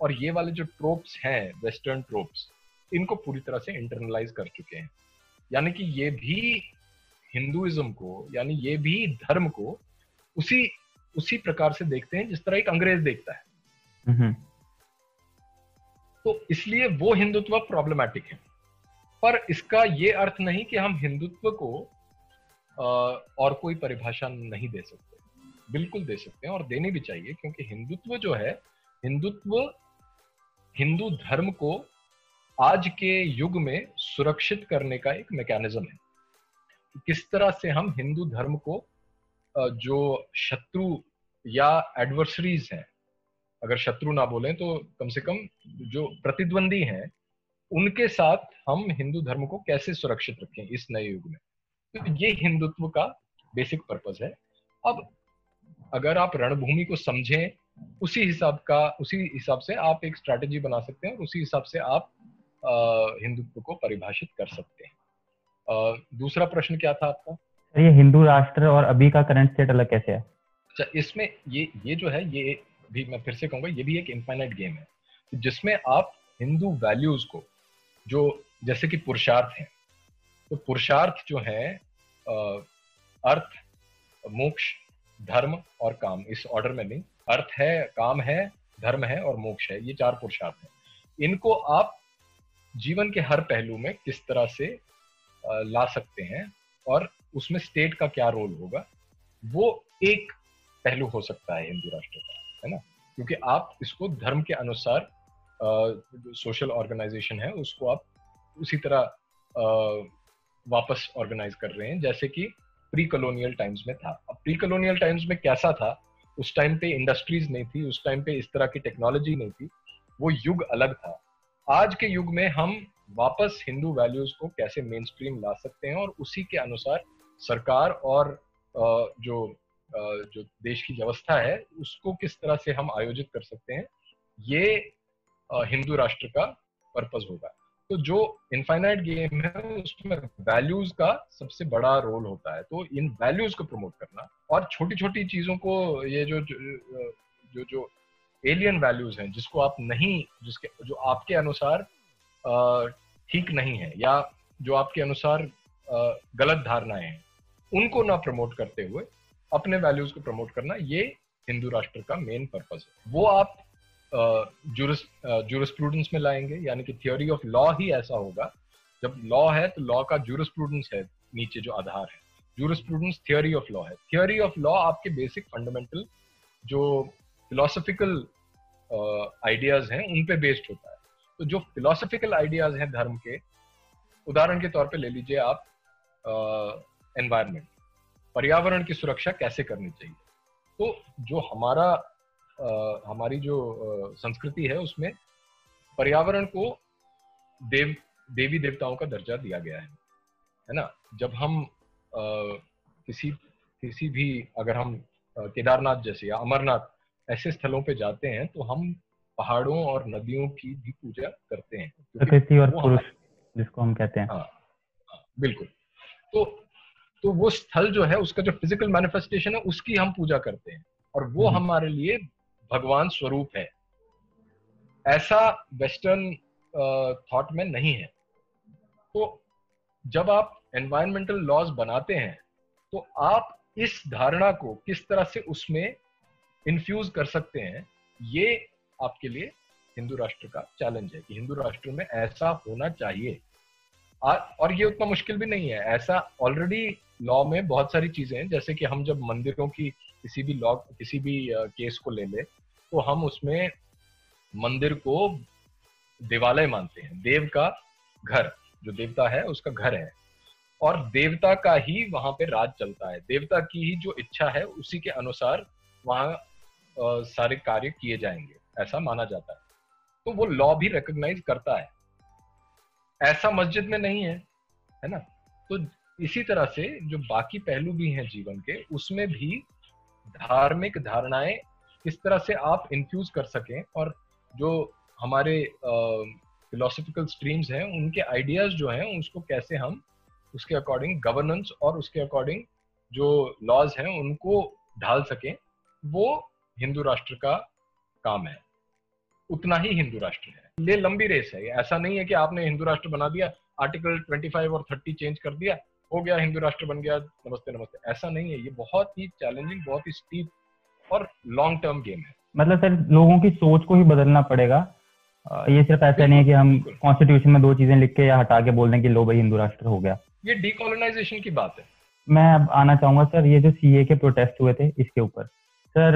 और ये वाले जो ट्रोप्स हैं वेस्टर्न ट्रोप्स इनको पूरी तरह से इंटरनलाइज कर चुके हैं। यानी कि ये भी हिंदुइज्म को यानी ये भी धर्म को उसी उसी प्रकार से देखते हैं जिस तरह एक अंग्रेज़ देखता है। हम्म। तो इसलिए वो हिंदुत्व प्रॉब्लमैटिक है। पर इसका ये अर्थ नहीं कि हम हिंदुत्व को और कोई परिभाषा नहीं दे सकते। बिल्कुल दे सकते हैं और देनी भी चाहिए क्योंकि हिंदुत्व जो है हिंदुत्व हिंदू धर्म को आज के युग में सुरक्षित करने का एक मैकेनिज्म है। किस तरह से हम हिंदू धर्म को जो शत्रु या एडवर्सरीज हैं, अगर शत्रु ना बोलें तो कम से कम जो प्रतिद्वंदी हैं, उनके साथ हम हिंदू धर्म को कैसे सुरक्षित रखें इस नए युग में? तो ये हिंदुत्व का बेसिक पर्पज है। अब अगर आप रणभूमि को समझें, उसी हिसाब का, उसी हिसाब से आप एक स्ट्रैटेजी बना सकते हैं और उसी हिसाब से आप हिंदुत्व को परिभाषित कर सकते हैं। दूसरा प्रश्न क्या था आपका? ये हिंदू राष्ट्र और अभी का करंट स्टेट अलग कैसे है? अच्छा इसमें ये ये जो है ये भी मैं फिर से कहूँगा ये भी एक इनफाइनाइट गेम है। जिसमें आप हिंदू वैल्यूज़ को जो जैसे कि पुरुषार्थ है तो पुरुषार्थ जो है अर्थ मोक्ष धर्म और काम। इस ऑर्डर में नहीं। अर्थ है काम है धर्म है और मोक्ष है। ये चार पुरुषार्थ है। इनको आप जीवन के हर पहलू में किस तरह से ला सकते हैं और उसमें स्टेट का क्या रोल होगा वो एक पहलू हो सकता है हिंदू राष्ट्र का है ना? क्योंकि आप इसको धर्म के अनुसार सोशल ऑर्गेनाइजेशन है उसको आप उसी तरह आ, वापस ऑर्गेनाइज कर रहे हैं। जैसे कि प्री कॉलोनियल टाइम्स में था। अब प्री कॉलोनियल टाइम्स में कैसा था? उस टाइम पे इंडस्ट्रीज़ नहीं थी उस टाइम पे इस तरह की टेक्नोलॉजी नहीं थी। वो युग अलग था। आज के युग में हम वापस हिंदू वैल्यूज़ को कैसे मेन स्ट्रीम ला सकते हैं और उसी के अनुसार सरकार और जो जो देश की व्यवस्था है उसको किस तरह से हम आयोजित कर सकते हैं ये हिंदू राष्ट्र का पर्पज होगा। तो जो इनफाइनाइट गेम है उसमें वैल्यूज़ का सबसे बड़ा रोल होता है। तो इन वैल्यूज़ को प्रमोट करना और छोटी छोटी चीज़ों को ये जो जो जो, जो एलियन वैल्यूज़ हैं, जिसको आप नहीं, जिसके, जो आपके अनुसार ठीक नहीं है, या जो आपके अनुसार गलत धारणाएँ हैं, उनको ना प्रमोट करते हुए, अपने वैल्यूज़ को प्रमोट करना, ये हिंदू राष्ट्र का मेन पर्पज है। वो आप जूरिस्प्रूडेंस में लाएँगे, यानी कि थियोरी ऑफ़ लॉ ही ऐसा होगा, जब लॉ है तो लॉ का जूरिस्प्रूडेंस है, नीचे जो आधार है। जूरिस्प्रूडेंस थियोरी ऑफ़ लॉ है। थियोरी ऑफ़ लॉ आपके बेसिक फंडामेंटल जो फिलोसफिकल आइडियाज़ हैं उन पे बेस्ड होता है। तो जो फिलोसफिकल आइडियाज़ हैं धर्म के उदाहरण के तौर पे ले लीजिए आप एनवायरमेंट पर्यावरण की सुरक्षा कैसे करनी चाहिए? तो जो हमारा uh, हमारी जो आ, संस्कृति है उसमें पर्यावरण को देव देवी देवताओं का दर्जा दिया गया है है ना? जब हम आ, किसी किसी भी अगर हम केदारनाथ जैसे या अमरनाथ ऐसे स्थलों पे जाते हैं तो हम पहाड़ों और नदियों की भी पूजा करते हैं। प्रकृति और पुरुष जिसको हम कहते हैं। हाँ, हाँ बिल्कुल। तो तो वो स्थल जो है उसका जो फ़िज़िकल मैनिफेस्टेशन है उसकी हम पूजा करते हैं। और वो हम्म। हमारे लिए भगवान स्वरूप है। ऐसा वेस्टर्न थॉट में नहीं है। तो जब आप एनवायरमेंटल लॉज बनाते हैं तो आप इस धारणा को किस तरह से उसमें इन्फ्यूज कर सकते हैं, ये आपके लिए हिंदू राष्ट्र का चैलेंज है कि हिंदू राष्ट्र में ऐसा होना चाहिए। और ये उतना मुश्किल भी नहीं है, ऐसा ऑलरेडी लॉ में बहुत सारी चीज़ें हैं, जैसे कि हम जब मंदिरों की किसी भी लॉ किसी भी केस को ले ले तो हम उसमें मंदिर को देवालय मानते हैं, देव का घर, जो देवता है उसका घर है। और देवता का ही वहाँ पे राज चलता है, देवता की ही जो इच्छा है उसी के अनुसार वहाँ सारे कार्य किए जाएँगे, ऐसा माना जाता है। तो वो लॉ भी रिकॉग्नाइज करता है। ऐसा मस्जिद में नहीं है है ना? तो इसी तरह से जो बाकी पहलू भी हैं जीवन के, उसमें भी धार्मिक धारणाएँ किस तरह से आप इन्फ्यूज कर सकें और जो हमारे फिलोसफिकल स्ट्रीम्स हैं, उनके आइडियाज़ जो हैं, उसको कैसे हम, उसके अकॉर्डिंग गवर्नेंस और उसके अकॉर्डिंग जो लॉज हैं, उनको ढाल सकें। वो हिंदू राष्ट्र का काम है। उतना ही हिंदू राष्ट्र है। ये लंबी रेस है। ऐसा नहीं है कि आपने हिंदू राष्ट्र बना दिया आर्टिकल 25 और 30 चेंज कर दिया हो गया हिंदू राष्ट्र बन गया नमस्ते नमस्ते। ऐसा नहीं है। ये बहुत ही चैलेंजिंग बहुत ही स्टीप और लॉन्ग टर्म गेम है। मतलब सर लोगों की सोच को ही बदलना पड़ेगा। ये सिर्फ़ ऐसा नहीं है कि हम कॉन्स्टिट्यूशन में दो चीज़ें लिख के या हटा के बोल दें कि लो भाई हिंदू राष्ट्र हो गया। ये डीकोलोनाइजेशन की बात है। मैं अब आना चाहूँगा सर ये जो सीए के प्रोटेस्ट हुए थे इसके ऊपर। सर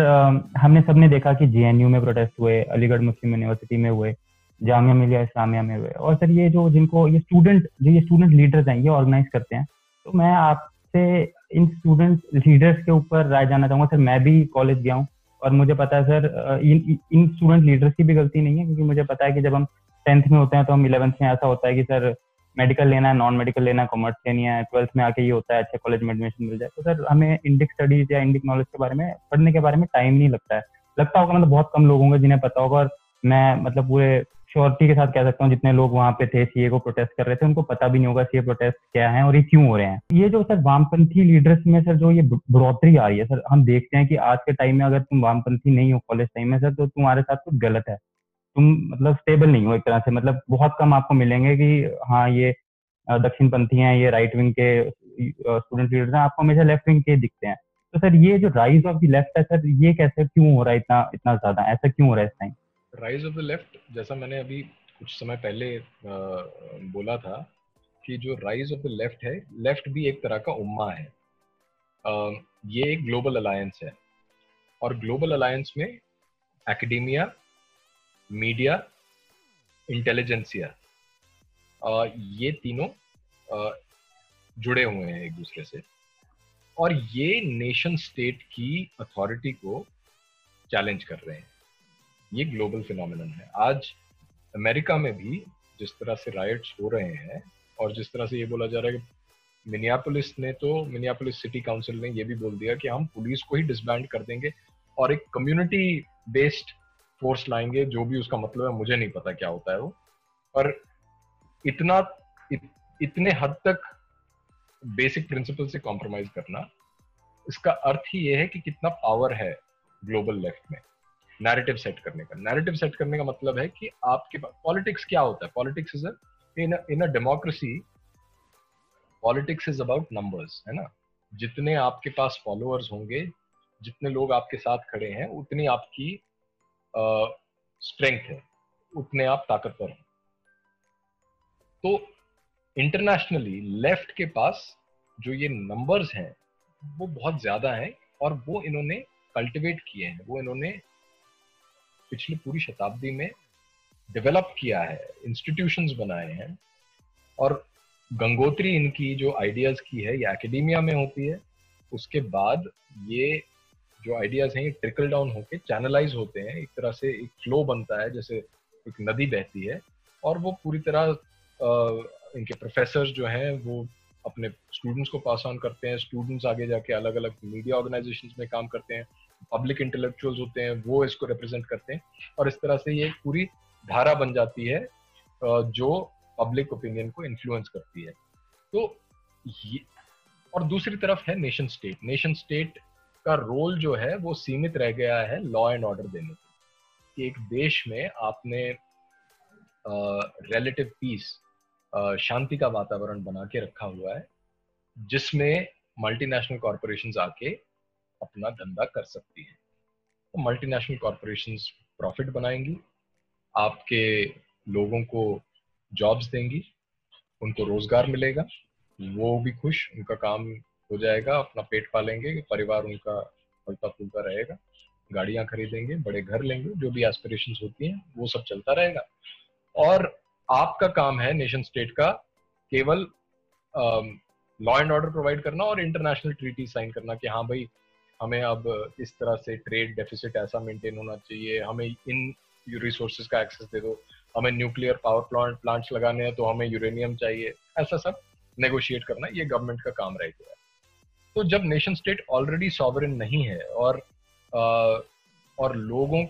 हमने सबने देखा कि जेएनयू में प्रोटेस्ट हुए, अलीगढ़ मुस्लिम यूनिवर्सिटी में हुए, जामिया मिलिया इस्लामिया में हुए। और सर, ये जो जिनको, ये स्टूडेंट जो ये स्टूडेंट लीडर्स हैं, ये ऑर्गेनाइज करते हैं। तो मैं आपसे इन स्टूडेंट लीडर्स के ऊपर राय जानना चाहूँगा। सर, मैं भी कॉलेज गया हूँ और मुझे पता है, सर इन इन स्टूडेंट लीडर्स की भी गलती नहीं है, क्योंकि मुझे पता है कि जब हम टेंथ में होते हैं तो हम इलेवेंथ में ऐसा होता है कि, सर मेडिकल लेना है नॉन मेडिकल लेना है कॉमर्स लेनी है ट्वेल्थ में आके ये होता है, अच्छे कॉलेज में एडमिशन मिल जाए तो सर हमें इंडिक स्टडीज़ या इंडिक नॉलेज के बारे में, पढ़ने के बारे में टाइम नहीं लगता है। लगता होगा मतलब बहुत कम लोग होंगे जिन्हें पता होगा और मैं मतलब पूरे श्योरिटी के साथ कह सकता हूँ, जितने लोग वहाँ पे थे सीए को प्रोटेस्ट कर रहे थे, उनको पता भी नहीं होगा सीए प्रोटेस्ट क्या है और ये क्यों हो रहे हैं। ये जो सर वामपंथी लीडर्स में सर जो ये बढ़ोतरी आ रही है सर हम देखते हैं कि आज के टाइम में अगर तुम वामपंथी नहीं हो कॉलेज टाइम में सर तो तुम्हारे साथ कुछ गलत है। तुम मतलब स्टेबल नहीं हो एक तरह से मतलब बहुत कम आपको मिलेंगे कि हाँ ये दक्षिण पंथी हैं, ये राइट विंग के स्टूडेंट लीडर्स हैं, आपको हमेशा लेफ़्ट विंग के दिखते हैं। तो सर, ये जो राइज ऑफ़ द लेफ़्ट है, सर, ये कैसे क्यों हो रहा है इतना इतना ज़्यादा? ऐसा क्यों हो रहा है इस time rise of the left जैसा मैंने अभी कुछ समय पहले बोला था कि जो राइज ऑफ़ द लेफ़्ट है लेफ़्ट भी एक तरह का उम्मा है। ये एक ग्लोबल अलायंस है। और ग्लोबल अलायंस में एकेडेमिया मीडिया इंटेलिजेंसिया ये। तीनों जुड़े हुए हैं एक दूसरे से। और ये नेशन स्टेट की अथॉरिटी को चैलेंज कर रहे हैं। ये ग्लोबल फिनोमिनन है। आज अमेरिका में भी जिस तरह से राइट्स हो रहे हैं और जिस तरह से ये बोला जा रहा है कि मिनियापोलिस ने तो मिनियापोलिस सिटी काउंसिल ने ये भी बोल दिया कि हम पुलिस को ही डिसबैंड कर देंगे और एक कम्युनिटी बेस्ड फोर्स लाएँगे जो भी उसका मतलब है मुझे नहीं पता क्या होता है वो। पर इतना इत, इतने हद तक बेसिक प्रिंसिपल से कॉम्प्रोमाइज करना इसका अर्थ ही ये है कि कितना पावर है ग्लोबल लेफ़्ट में नैरेटिव सेट करने का। नैरेटिव सेट करने का मतलब है कि आपके पास पॉलिटिक्स क्या होता है? Politics is in in a democracy politics is about numbers है ना? जितने आपके पास फॉलोअर्स होंगे जितने लोग आपके साथ खड़े हैं उतनी आपकी स्ट्रेंथ है। उतने आप ताकतवर हैं। तो इंटरनेशनली लेफ़्ट के पास जो ये नंबर्स हैं, वो बहुत ज़्यादा हैं और वो इन्होंने कल्टिवेट किए हैं। वो इन्होंने पिछली पूरी शताब्दी में डेवलप किया है इंस्टीट्यूशंस बनाए हैं और गंगोत्री इनकी जो आइडियाज़ की है, ये एकेडेमिया में होती है, उसके बाद ये जो आइडियाज़ हैं, ये ट्रिकल डाउन होके चैनलाइज होते हैं। एक तरह से एक फ्लो बनता है, जैसे एक नदी बहती है और वो पूरी तरह इनके प्रोफेसर जो हैं, वो अपने स्टूडेंट्स को पास ऑन करते हैं। स्टूडेंट्स आगे जाके अलग अलग मीडिया ऑर्गेनाइजेशन में काम करते हैं। पब्लिक इंटेलेक्चुअल्स होते हैं, वो इसको रिप्रेजेंट करते हैं। और इस तरह से ये पूरी धारा बन जाती है जो पब्लिक ओपिनियन को इन्फ्लुएंस करती है। तो ये, और दूसरी तरफ़ है नेशन स्टेट नेशन स्टेट का रोल जो है वो सीमित रह गया है लॉ एंड ऑर्डर देने की एक देश में आपने रिलेटिव पीस शांति का वातावरण बना के रखा हुआ है, जिसमें मल्टीनेशनल कॉरपोरेशंस आके अपना धंधा कर सकती है। तो मल्टीनेशनल कॉरपोरेशंस प्रॉफिट बनाएँगी, आपके लोगों को जॉब्स देंगी, उनको रोज़गार मिलेगा, वो भी खुश, उनका काम हो जाएगा, अपना पेट पालेंगे, परिवार उनका फलता फूलता रहेगा, गाड़ियाँ खरीदेंगे, बड़े घर लेंगे, जो भी एस्पिरेशन होती हैं, वो सब चलता रहेगा। और आपका काम है नेशन स्टेट का केवल लॉ एंड ऑर्डर प्रोवाइड करना और इंटरनेशनल ट्रीटी साइन करना कि हाँ भाई, हमें अब इस तरह से ट्रेड डेफिसिट ऐसा मेंटेन होना चाहिए, हमें इन रिसोर्सेज का एक्सेस दे दो, हमें न्यूक्लियर पावर प्लांट प्लांट्स लगाने हैं तो हमें यूरेनियम चाहिए, ऐसा सब नेगोशिएट करना, ये गवर्नमेंट का काम रह गया है। तो जब नेशन स्टेट ऑलरेडी सॉवरन नहीं है और आ, और लोगों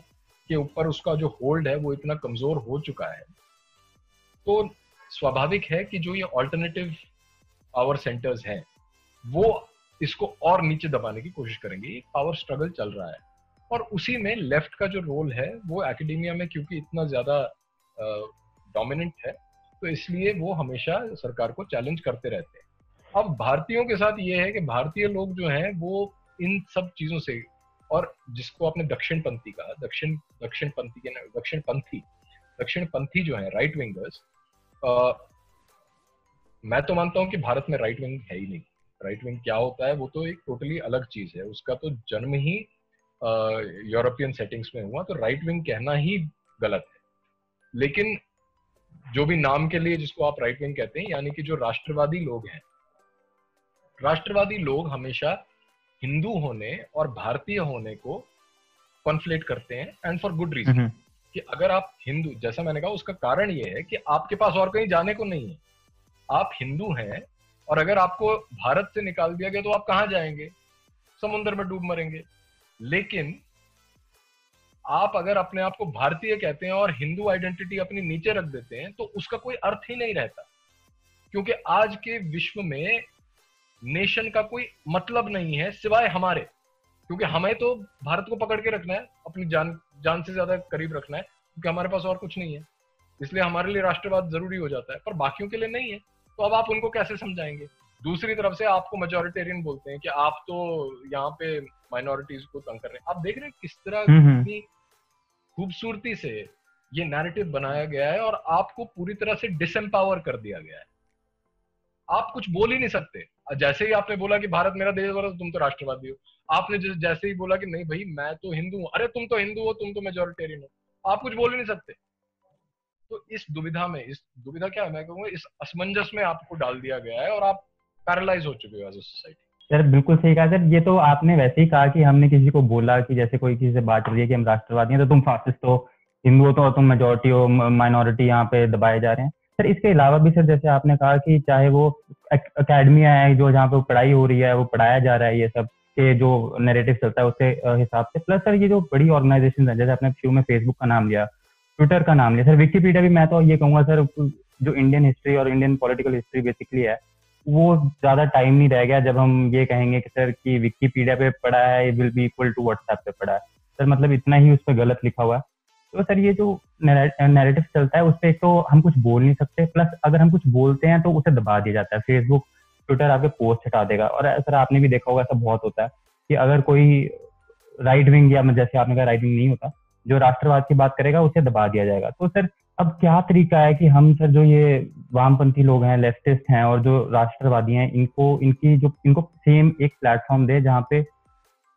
के ऊपर उसका जो होल्ड है वो इतना कमज़ोर हो चुका है तो स्वाभाविक है कि जो ये ऑल्टरनेटिव पावर सेंटर्स हैं वो इसको और नीचे दबाने की कोशिश करेंगे। एक पावर स्ट्रगल चल रहा है और उसी में लेफ़्ट का जो रोल है वो एकेडेमिया में क्योंकि इतना ज़्यादा डोमिनेंट है तो इसलिए वो हमेशा सरकार को चैलेंज करते रहते हैं। अब भारतीयों के साथ ये है कि भारतीय लोग जो हैं, वो इन सब चीज़ों से, और जिसको आपने दक्षिण पंथी कहा, दक्षिण दक्षिण पंथी के दक्षिण पंथी दक्षिण पंथी जो है राइट विंगर्स मैं तो मानता हूँ कि भारत में राइट विंग है ही नहीं। राइट विंग क्या होता है, वो तो एक टोटली अलग चीज़ है। उसका तो जन्म ही यूरोपियन सेटिंग्स में हुआ तो राइट विंग कहना ही गलत है। लेकिन जो भी नाम के लिए जिसको आप राइट विंग कहते हैं, यानी कि जो राष्ट्रवादी लोग हैं राष्ट्रवादी लोग हमेशा हिंदू होने और भारतीय होने को कॉन्फ्लेट करते हैं एंड फॉर गुड रीजन कि अगर आप हिंदू जैसा मैंने कहा उसका कारण ये है कि आपके पास और कहीं जाने को नहीं है। आप हिंदू हैं और अगर आपको भारत से निकाल दिया गया तो आप कहाँ जाएँगे? समुद्र में डूब मरेंगे। लेकिन आप अगर अपने आप को भारतीय कहते हैं और हिंदू आइडेंटिटी अपनी नीचे रख देते हैं तो उसका कोई अर्थ ही नहीं रहता। क्योंकि आज के विश्व में नेशन का कोई मतलब नहीं है सिवाय हमारे। क्योंकि हमें तो भारत को पकड़ के रखना है अपनी जान जान से ज़्यादा करीब रखना है क्योंकि हमारे पास और कुछ नहीं है। इसलिए हमारे लिए राष्ट्रवाद ज़रूरी हो जाता है पर बाकियों के लिए नहीं है। तो अब आप उनको कैसे समझाएँगे? दूसरी तरफ़ से आपको मेजोरिटेरियन बोलते हैं कि आप तो यहाँ पे माइनॉरिटीज को तंग कर रहे हैं। आप देख रहे हैं किस तरह हम्म, हम्म। की खूबसूरती से ये नैरेटिव बनाया गया है और आपको पूरी तरह से डिसम्पावर कर दिया गया है। आप कुछ बोल ही नहीं सकते। जैसे ही आपने बोला कि भारत मेरा देश है तुम तो राष्ट्रवादी हो। आपने जैसे ही बोला कि नहीं भाई, मैं तो हिंदू हूँ। अरे, तुम तो हिंदू हो, तुम तो मेजोरिटेरियन हो। आप कुछ बोल ही नहीं सकते। तो इस दुविधा में, इस दुविधा क्या है? मैं कहूँगा, इस असमंजस में आपको डाल दिया गया है और आप पैरालाइज हो चुके हो एज ए सोसाइटी सर, बिल्कुल सही कहा। सर, ये तो आपने वैसे ही कहा कि हमने किसी को बोला कि जैसे कोई किसी से बात रही है कि हम राष्ट्रवादी हैं तो तुम फासिस्ट हो, हिंदू हो तो तुम मेजोरिटी हो माइनॉरिटी यहाँ पे दबाए जा रहे हैं। सर, इसके अलावा भी सर, जैसे आपने कहा कि चाहे वो अकेडमिया है, जो जहाँ पे पढ़ाई हो रही है, वो पढ़ाया जा रहा है, ये सब के जो नैरेटिव चलता है, उसके हिसाब से। प्लस सर, ये जो बड़ी ऑर्गेनाइजेशन है, जैसे आपने शुरू में फेसबुक का नाम लिया ट्विटर का नाम लिया, सर विकीपीडिया भी मैं तो ये कहूँगा सर, जो इंडियन हिस्ट्री और इंडियन पॉलिटिकल हिस्ट्री बेसिकली है, वो ज़्यादा टाइम नहीं रह गया जब हम ये कहेंगे कि सर कि विकीपीडिया पे पढ़ा है will be equal to WhatsApp पे पढ़ा है। सर मतलब इतना ही उस पर गलत लिखा हुआ है। तो सर, ये जो नैरेटिव चलता है उस पर तो हम कुछ बोल नहीं सकते। प्लस अगर हम कुछ बोलते हैं तो उसे दबा दिया जाता है। फेसबुक ट्विटर आपके पोस्ट हटा देगा। और सर, आपने भी देखा होगा, ऐसा बहुत होता है कि अगर कोई राइट विंग या जैसे आपने कहा राइट विंग नहीं होता, जो राष्ट्रवाद की बात करेगा, उसे दबा दिया जाएगा। तो सर, अब क्या तरीका है कि हम, सर, जो ये वामपंथी लोग हैं लेफ्टिस्ट हैं, और जो राष्ट्रवादी हैं, इनको, इनकी जो, इनको सेम एक प्लेटफॉर्म दे जहाँ पे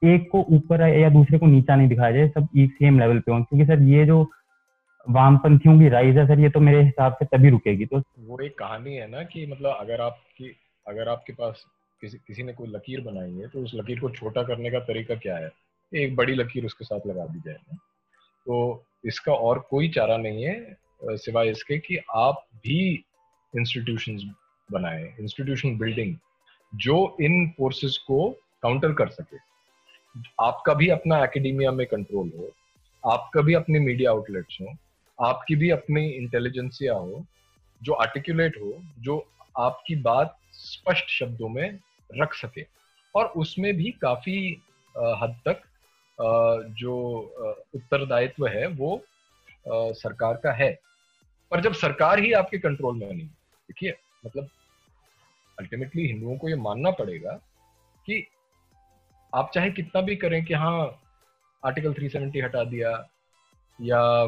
एक को ऊपर या दूसरे को नीचा नहीं दिखाया जाए, सब एक सेम लेवल पे हो। क्योंकि सर, ये जो वामपंथियों की राइज है सर, ये तो मेरे हिसाब से तभी रुकेगी तो वो एक कहानी है ना कि मतलब अगर आपकी, अगर आपके पास किसी किसी ने कोई लकीर बनाई है तो उस लकीर को छोटा करने का तरीका क्या है? एक बड़ी लकीर उसके साथ लगा दी जाए ना। तो इसका और कोई चारा नहीं है सिवाय इसके कि आप भी इंस्टीट्यूशंस बनाए इंस्टीट्यूशन बिल्डिंग जो इन फोर्सेस को काउंटर कर सके। आपका भी अपना एकेडमिया में कंट्रोल हो, आपका भी अपने मीडिया आउटलेट्स हो, आपकी भी अपनी इंटेलिजेंसिया हो, जो आर्टिकुलेट हो, जो आपकी बात स्पष्ट शब्दों में रख सके। और उसमें भी काफ़ी हद तक जो उत्तरदायित्व है, वो सरकार का है। पर जब सरकार ही आपके कंट्रोल में नहीं देखिए मतलब अल्टीमेटली हिंदुओं को ये मानना पड़ेगा कि आप चाहे कितना भी करें कि हाँ आर्टिकल 370 हटा दिया, या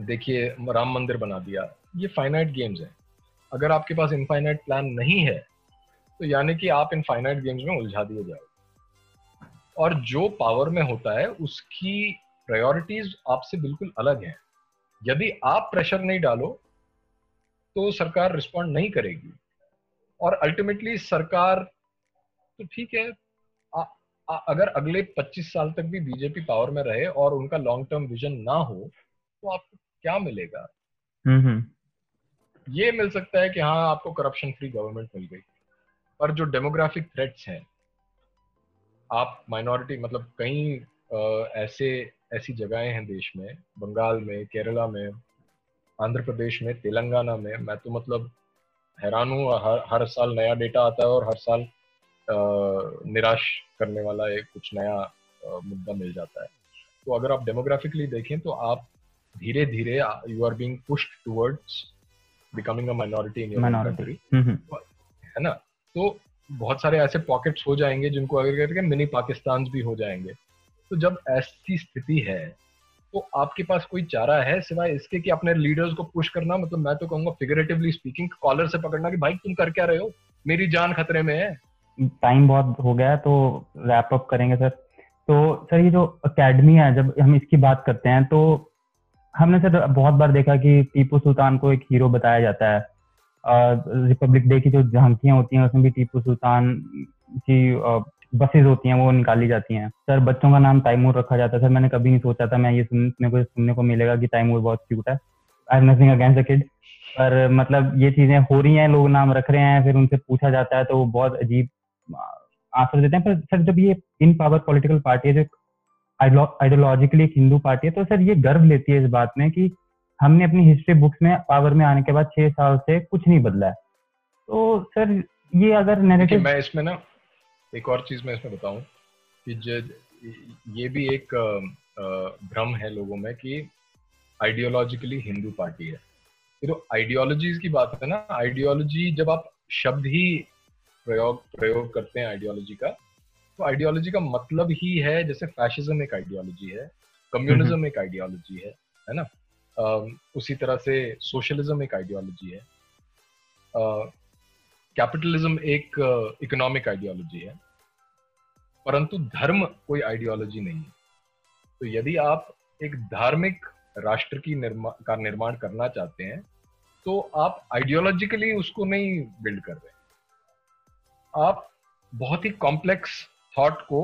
देखिए, राम मंदिर बना दिया, ये फाइनाइट गेम्स हैं। अगर आपके पास इनफाइनाइट प्लान नहीं है तो यानी कि आप इन फाइनाइट गेम्स में उलझा दिए जाओ। और जो पावर में होता है, उसकी प्रायोरिटीज आपसे बिल्कुल अलग हैं। यदि आप प्रेशर नहीं डालो तो सरकार रिस्पॉन्ड नहीं करेगी। और अल्टीमेटली सरकार तो ठीक है अगर अगले 25 साल तक भी बीजेपी पावर में रहे और उनका लॉन्ग टर्म विजन ना हो तो आपको क्या मिलेगा। ये मिल सकता है कि हाँ आपको करप्शन फ्री गवर्नमेंट मिल गई पर जो डेमोग्राफिक थ्रेट्स हैं आप माइनॉरिटी मतलब कई ऐसे ऐसी जगहें हैं देश में बंगाल में केरला में आंध्र प्रदेश में तेलंगाना में मैं तो मतलब हैरान हूँ हर हर साल नया डेटा आता है और हर साल निराश करने वाला एक कुछ नया मुद्दा मिल जाता है। तो अगर आप डेमोग्राफिकली देखें तो आप धीरे धीरे you are being pushed towards becoming a minority in your country है ना? तो बहुत सारे ऐसे पॉकेट्स हो जाएँगे जिनको अगर करके मिनी पाकिस्तान भी हो जाएँगे। तो जब ऐसी स्थिति है तो आपके पास कोई चारा है सिवाय इसके कि अपने लीडर्स को पुश करना? मतलब मैं तो कहूँगा फिगरेटिवली स्पीकिंग कॉलर से पकड़ना कि भाई तुम कर क्या रहे हो? मेरी जान खतरे में है। टाइम बहुत हो गया है तो रैप अप करेंगे सर। तो सर, ये जो अकेडमी है, जब हम इसकी बात करते हैं तो हमने सर बहुत बार देखा कि टीपू सुल्तान को एक हीरो बताया जाता है। रिपब्लिक डे की जो झांकियाँ होती हैं, उसमें भी टीपू सुल्तान की बसेज होती हैं, वो निकाली जाती हैं। सर, बच्चों का नाम तैमूर रखा जाता है। सर, मैंने कभी नहीं सोचा था, मैं ये सुनने को सुनने को मिलेगा कि तैमूर बहुत क्यूट है। I am nothing against the kid पर मतलब ये चीज़ें हो रही हैं, लोग नाम रख रहे हैं, फिर उनसे पूछा जाता है तो वो बहुत अजीब आंसर देते हैं पर सर जब ये इन पावर पॉलिटिकल पार्टी है जो आइडियोलॉजिकली एक हिंदू पार्टी है तो सर ये गर्व लेती है इस बात में कि हमने अपनी हिस्ट्री बुक्स में पावर में आने के बाद छह साल से कुछ नहीं बदला है। तो सर ये अगर नेगेटिव मैं इसमें ना एक और चीज़ मैं इसमें बताऊँ कि ये भी एक भ्रम है लोगों में कि आइडियोलॉजिकली हिंदू पार्टी है। तो आइडियोलॉजीज की बात है ना आइडियोलॉजी जब आप शब्द ही प्रयोग प्रयोग करते हैं आइडियोलॉजी का। तो आइडियोलॉजी का मतलब ही है, जैसे फैशिज्म एक आइडियोलॉजी है कम्युनिज्म। एक आइडियोलॉजी है है ना? उसी तरह से सोशलिज्म एक आइडियोलॉजी है। कैपिटलिज्म एक इकोनॉमिक आइडियोलॉजी है। परंतु धर्म कोई आइडियोलॉजी नहीं है। तो यदि आप एक धार्मिक राष्ट्र की निर्मा, का निर्माण करना चाहते हैं तो आप आइडियोलॉजिकली उसको नहीं बिल्ड कर रहे आप बहुत ही कॉम्प्लेक्स थॉट को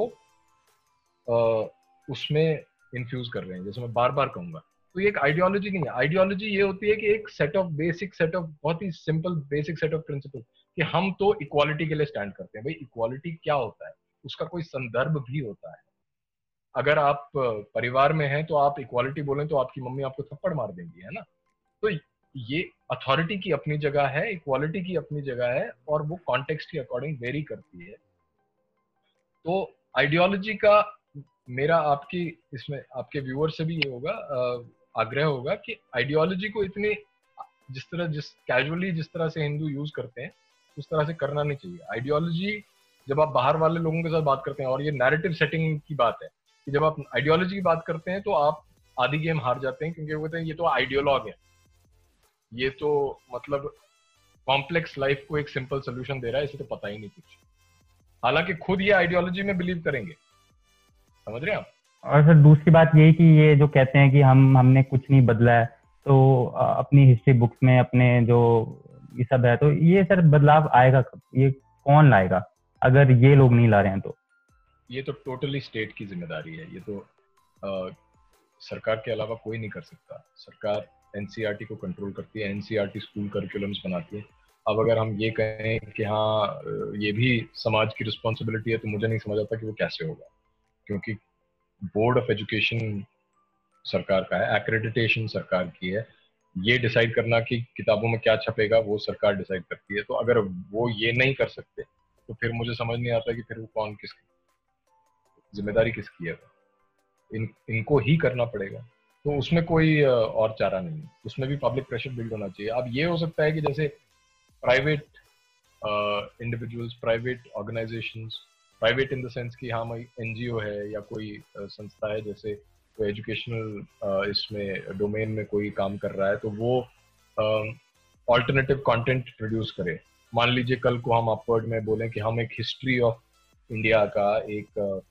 उसमें इन्फ्यूज कर रहे हैं, जैसे मैं बार बार कहूँगा। तो ये एक आइडियोलॉजी नहीं है। आइडियोलॉजी ये होती है कि एक set of basic set of बहुत ही simple basic set of principle कि हम तो इक्वालिटी के लिए स्टैंड करते हैं। भाई इक्वालिटी क्या होता है? उसका कोई संदर्भ भी होता है। अगर आप परिवार में हैं तो आप इक्वालिटी बोलें तो आपकी मम्मी आपको थप्पड़ मार देंगी, है ना? तो ये अथॉरिटी की अपनी जगह है इक्वालिटी की अपनी जगह है और वो कॉन्टेक्स्ट के अकॉर्डिंग वेरी करती है। तो आइडियोलॉजी का मेरा आपकी, इसमें आपके व्यूअर से भी ये होगा आग्रह होगा कि आइडियोलॉजी को इतनी, जिस तरह, जिस कैजुअली जिस तरह से हिंदू यूज़ करते हैं, उस तरह से करना नहीं चाहिए। आइडियोलॉजी जब आप बाहर वाले लोगों के साथ बात करते हैं और ये नैरेटिव सेटिंग की बात है कि जब आप आइडियोलॉजी की बात करते हैं तो आप आधी गेम हार जाते हैं क्योंकि वो कहते हैं ये तो आइडियोलॉग है। ये तो मतलब कॉम्प्लेक्स लाइफ को एक सिंपल सोल्यूशन दे रहा है इसे तो पता ही नहीं कुछ। हालाँकि खुद ये आइडियोलॉजी में बिलीव करेंगे। समझ रहे हैं आप? और सर दूसरी बात ये कि ये जो कहते हैं कि हम हमने कुछ नहीं बदला है तो अपनी हिस्ट्री बुक्स में अपने जो ये सब है तो ये सर बदलाव आएगा कब? ये कौन लाएगा? अगर ये लोग नहीं ला रहे हैं तो। ये तो टोटली स्टेट की ज़िम्मेदारी है। ये तो आ, सरकार के अलावा कोई नहीं कर सकता। सरकार एनसीईआरटी को कंट्रोल करती है, एनसीईआरटी स्कूल करिकुलम्स बनाती है। अब अगर हम ये कहें कि हाँ ये भी समाज की रिस्पॉन्सिबिलिटी है तो मुझे नहीं समझ आता कि वो कैसे होगा। क्योंकि बोर्ड ऑफ़ एजुकेशन सरकार का है एक्रेडिटेशन सरकार की है। ये डिसाइड करना कि किताबों में क्या छपेगा, वो सरकार डिसाइड करती है। तो अगर वो ये नहीं कर सकते तो फिर मुझे समझ नहीं आता कि फिर वो कौन किसकी ज़िम्मेदारी किसकी है। इन, इनको ही करना पड़ेगा। तो उसमें कोई और चारा नहीं है। उसमें भी पब्लिक प्रेशर बिल्ड होना चाहिए। अब ये हो सकता है कि जैसे private individuals private organization private in the sense कि हाँ भाई एनजीओ है या कोई संस्था है, जैसे कोई एजुकेशनल इसमें डोमेन में कोई काम कर रहा है तो वो ऑल्टरनेटिव कंटेंट प्रोड्यूस करे। मान लीजिए कल को हम अपवर्ड में बोलें कि हम एक हिस्ट्री ऑफ़ इंडिया का एक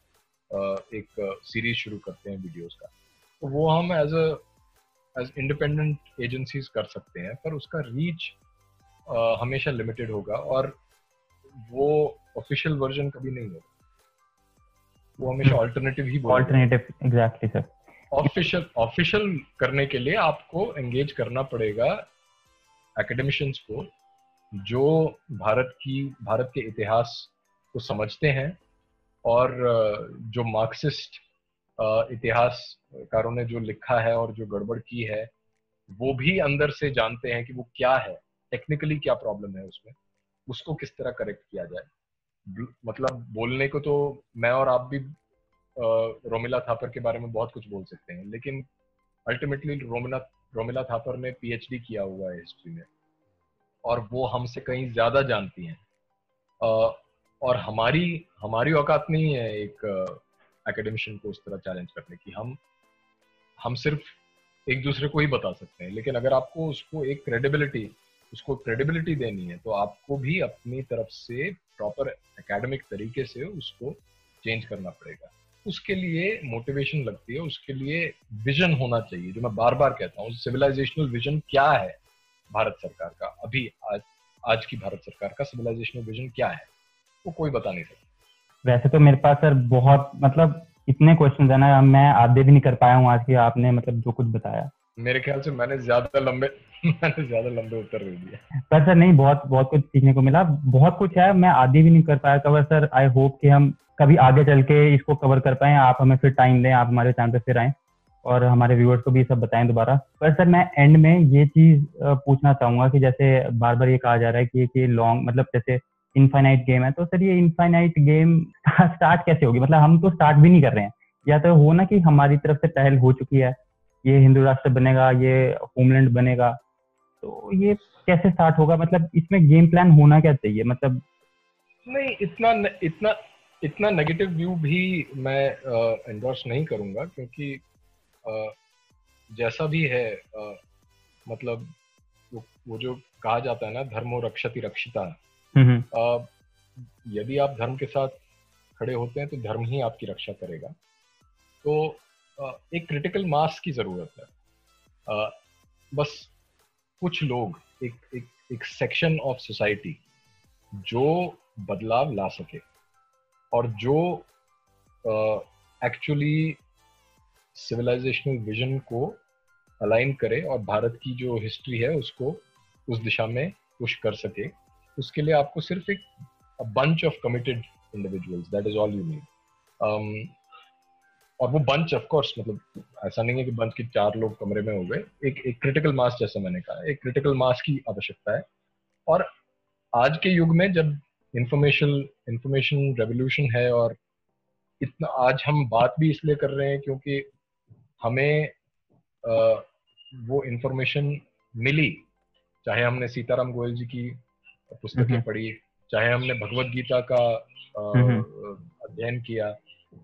एक सीरीज़ शुरू करते हैं वीडियोस का। तो वो हम as a as independent agencies कर सकते हैं पर उसका रीच हमेशा लिमिटेड होगा और वो ऑफिशियल वर्जन कभी नहीं होगा। वो हमेशा ऑल्टरनेटिव ही alternative exactly sir official official करने के लिए आपको एंगेज करना पड़ेगा एकेडमिशियंस को जो भारत की भारत के इतिहास को समझते हैं और जो मार्क्सिस्ट इतिहासकारों ने जो लिखा है और जो गड़बड़ की है, वो भी अंदर से जानते हैं कि वो क्या है टेक्निकली क्या प्रॉब्लम है उसमें, उसको किस तरह करेक्ट किया जाए। मतलब बोलने को तो मैं और आप भी रोमिला थापर के बारे में बहुत कुछ बोल सकते हैं, लेकिन अल्टीमेटली रोमिला रोमिला थापर ने पीएचडी किया हुआ है हिस्ट्री में, और वो हमसे कहीं ज़्यादा जानती हैं। और हमारी हमारी औकात नहीं है एक एकेडमिशियन को उस तरह चैलेंज करने की। हम हम सिर्फ़ एक दूसरे को ही बता सकते हैं, लेकिन अगर आपको उसको एक क्रेडिबिलिटी उसको क्रेडिबिलिटी देनी है तो आपको भी अपनी तरफ़ से प्रॉपर एकेडमिक तरीके से उसको चेंज करना पड़ेगा। उसके लिए मोटिवेशन लगती है, उसके लिए विजन होना चाहिए, जो मैं बार बार कहता हूँ सिविलाइजेशनल विजन क्या है भारत सरकार का? अभी आज आज की भारत सरकार का सिविलाइजेशनल विजन क्या है? वो कोई बता नहीं सकता। वैसे तो मेरे पास सर बहुत मतलब इतने क्वेश्चन है ना मैं आधे भी नहीं कर पाया हूँ आज की आपने मतलब जो कुछ बताया। मेरे ख्याल से मैंने ज़्यादा लंबे मैंने ज़्यादा लंबे उत्तर दे दिए। पर सर नहीं बहुत बहुत कुछ सीखने को मिला। बहुत कुछ है मैं आधी भी नहीं कर पाया। कवर सर आई होप कि हम कभी आगे चल के इसको कवर कर पाए। आप हमें फिर टाइम दें आप हमारे चैनल पे फिर आए और हमारे व्यूअर्स को भी सब बताएँ दोबारा। पर सर मैं एंड में ये चीज़ पूछना चाहूँगा कि जैसे बार बार ये कहा जा रहा है कि ये लॉन्ग मतलब जैसे इनफाइनाइट गेम है तो सर ये इनफाइनाइट गेम स्टार्ट कैसे होगी? मतलब हम तो स्टार्ट भी नहीं कर रहे हैं। या तो हो ना कि हमारी तरफ़ से पहल हो चुकी है ये हिंदू राष्ट्र बनेगा ये होमलैंड बनेगा तो ये कैसे स्टार्ट होगा? मतलब इसमें गेम प्लान होना क्या चाहिए? मतलब नहीं इतना इतना इतना नेगेटिव व्यू भी मैं एंडोर्स नहीं करूँगा क्योंकि आ, जैसा भी है आ, मतलब वो, वो जो कहा जाता है ना धर्मो रक्षति रक्षिता। यदि आप धर्म के साथ खड़े होते हैं तो धर्म ही आपकी रक्षा करेगा। तो एक क्रिटिकल मास की ज़रूरत है। बस कुछ लोग, एक एक एक सेक्शन ऑफ़ सोसाइटी जो बदलाव ला सके और जो एक्चुअली सिविलाइजेशनल विजन को अलाइन करे और भारत की जो हिस्ट्री है, उसको उस दिशा में पुश कर सके। उसके लिए आपको सिर्फ़ एक bunch of committed individuals that is all you need और वो बंच ऑफ़ कोर्स मतलब ऐसा नहीं है कि बंच के चार लोग कमरे में हो गए। एक एक क्रिटिकल मास जैसा मैंने कहा एक क्रिटिकल मास की आवश्यकता है। और आज के युग में जब इंफॉर्मेशन इंफॉर्मेशन रेवोल्यूशन है और इतना आज हम बात भी इसलिए कर रहे हैं क्योंकि हमें आ, वो इंफॉर्मेशन मिली चाहे हमने सीताराम गोयल जी की पुस्तकें पढ़ी चाहे हमने भगवत गीता का अध्ययन किया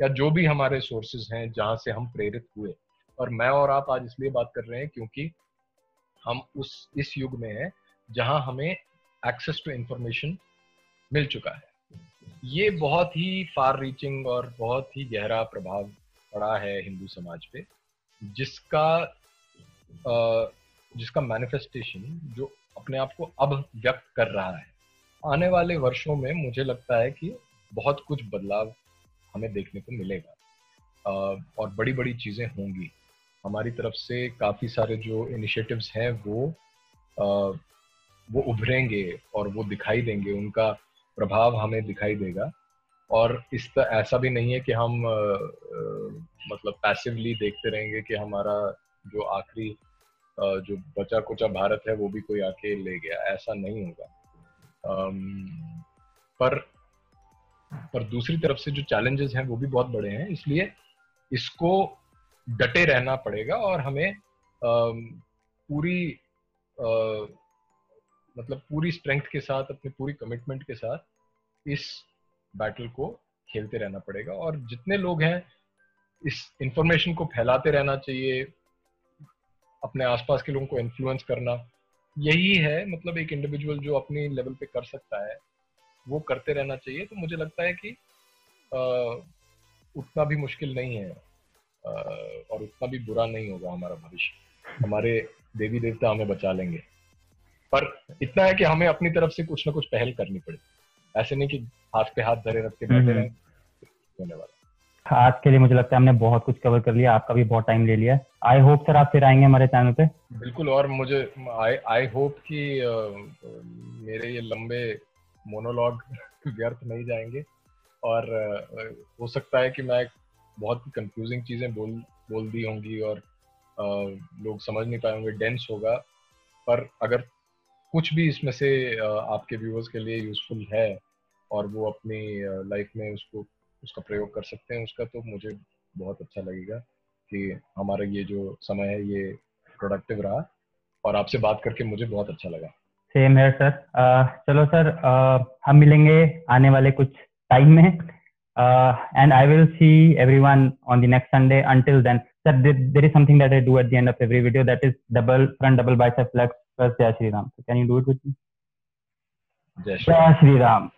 या जो भी हमारे सोर्सेज हैं जहाँ से हम प्रेरित हुए। और मैं और आप आज इसलिए बात कर रहे हैं क्योंकि हम उस इस युग में हैं जहाँ हमें एक्सेस टू इंफॉर्मेशन मिल चुका है। ये बहुत ही फार रीचिंग और बहुत ही गहरा प्रभाव पड़ा है हिंदू समाज पे जिसका जिसका मैनिफेस्टेशन जो अपने आप को अब व्यक्त कर रहा है। आने वाले वर्षों में मुझे लगता है कि बहुत कुछ बदलाव हमें देखने को मिलेगा। और बड़ी बड़ी चीज़ें होंगी। हमारी तरफ़ से काफ़ी सारे जो इनिशिएटिव्स हैं, वो वो उभरेंगे और वो दिखाई देंगे। उनका प्रभाव हमें दिखाई देगा। और इस तरह ऐसा भी नहीं है कि हम मतलब पैसिवली देखते रहेंगे कि हमारा जो आखिरी जो बचा कुचा भारत है, वो भी कोई आके ले गया। ऐसा नहीं होगा। पर पर दूसरी तरफ़ से जो चैलेंजेस हैं, वो भी बहुत बड़े हैं। इसलिए इसको डटे रहना पड़ेगा और हमें पूरी मतलब पूरी स्ट्रेंथ के साथ, अपनी पूरी कमिटमेंट के साथ इस बैटल को खेलते रहना पड़ेगा। और जितने लोग हैं, इस इंफॉर्मेशन को फैलाते रहना चाहिए। अपने आसपास के लोगों को इन्फ्लुएंस करना। यही है मतलब एक इंडिविजुअल जो अपने लेवल पे कर सकता है वो करते रहना चाहिए। तो मुझे लगता है कि आ, उतना भी मुश्किल नहीं है आ, और उतना भी बुरा नहीं होगा हमारा भविष्य। हमारे देवी देवता हमें बचा लेंगे। पर इतना है कि हमें अपनी तरफ़ से कुछ ना कुछ पहल करनी पड़े ऐसे नहीं कि हाथ पे हाथ धरे रख के बैठे हम्म। रहे होने वाला आज के लिए मुझे लगता है हमने बहुत कुछ कवर कर लिया, आपका भी बहुत टाइम ले लिया। आई होप सर आप फिर आएँगे हमारे चैनल पे। बिल्कुल, और मुझे आई आई होप कि मेरे ये लंबे मोनोलॉग व्यर्थ नहीं जाएँगे। और हो सकता है कि मैं बहुत कंफ्यूजिंग चीज़ें बोल बोल दी होंगी और लोग समझ नहीं पाए होंगे डेंस होगा। पर अगर कुछ भी इसमें से आपके व्यूअर्स के लिए यूजफुल है और वो अपनी लाइफ में उसको उसका प्रयोग कर सकते हैं उसका तो मुझे बहुत अच्छा लगेगा कि हमारा ये जो समय है ये प्रोडक्टिव रहा और आपसे बात करके मुझे बहुत अच्छा लगा सेम है सर चलो सर uh, हम मिलेंगे आने वाले कुछ टाइम में and I will see everyone on the next Sunday until then sir there, there is something that i do at the end of every video that is double front double bicep flex plus jai shri ram so can you do it with me jai shri ram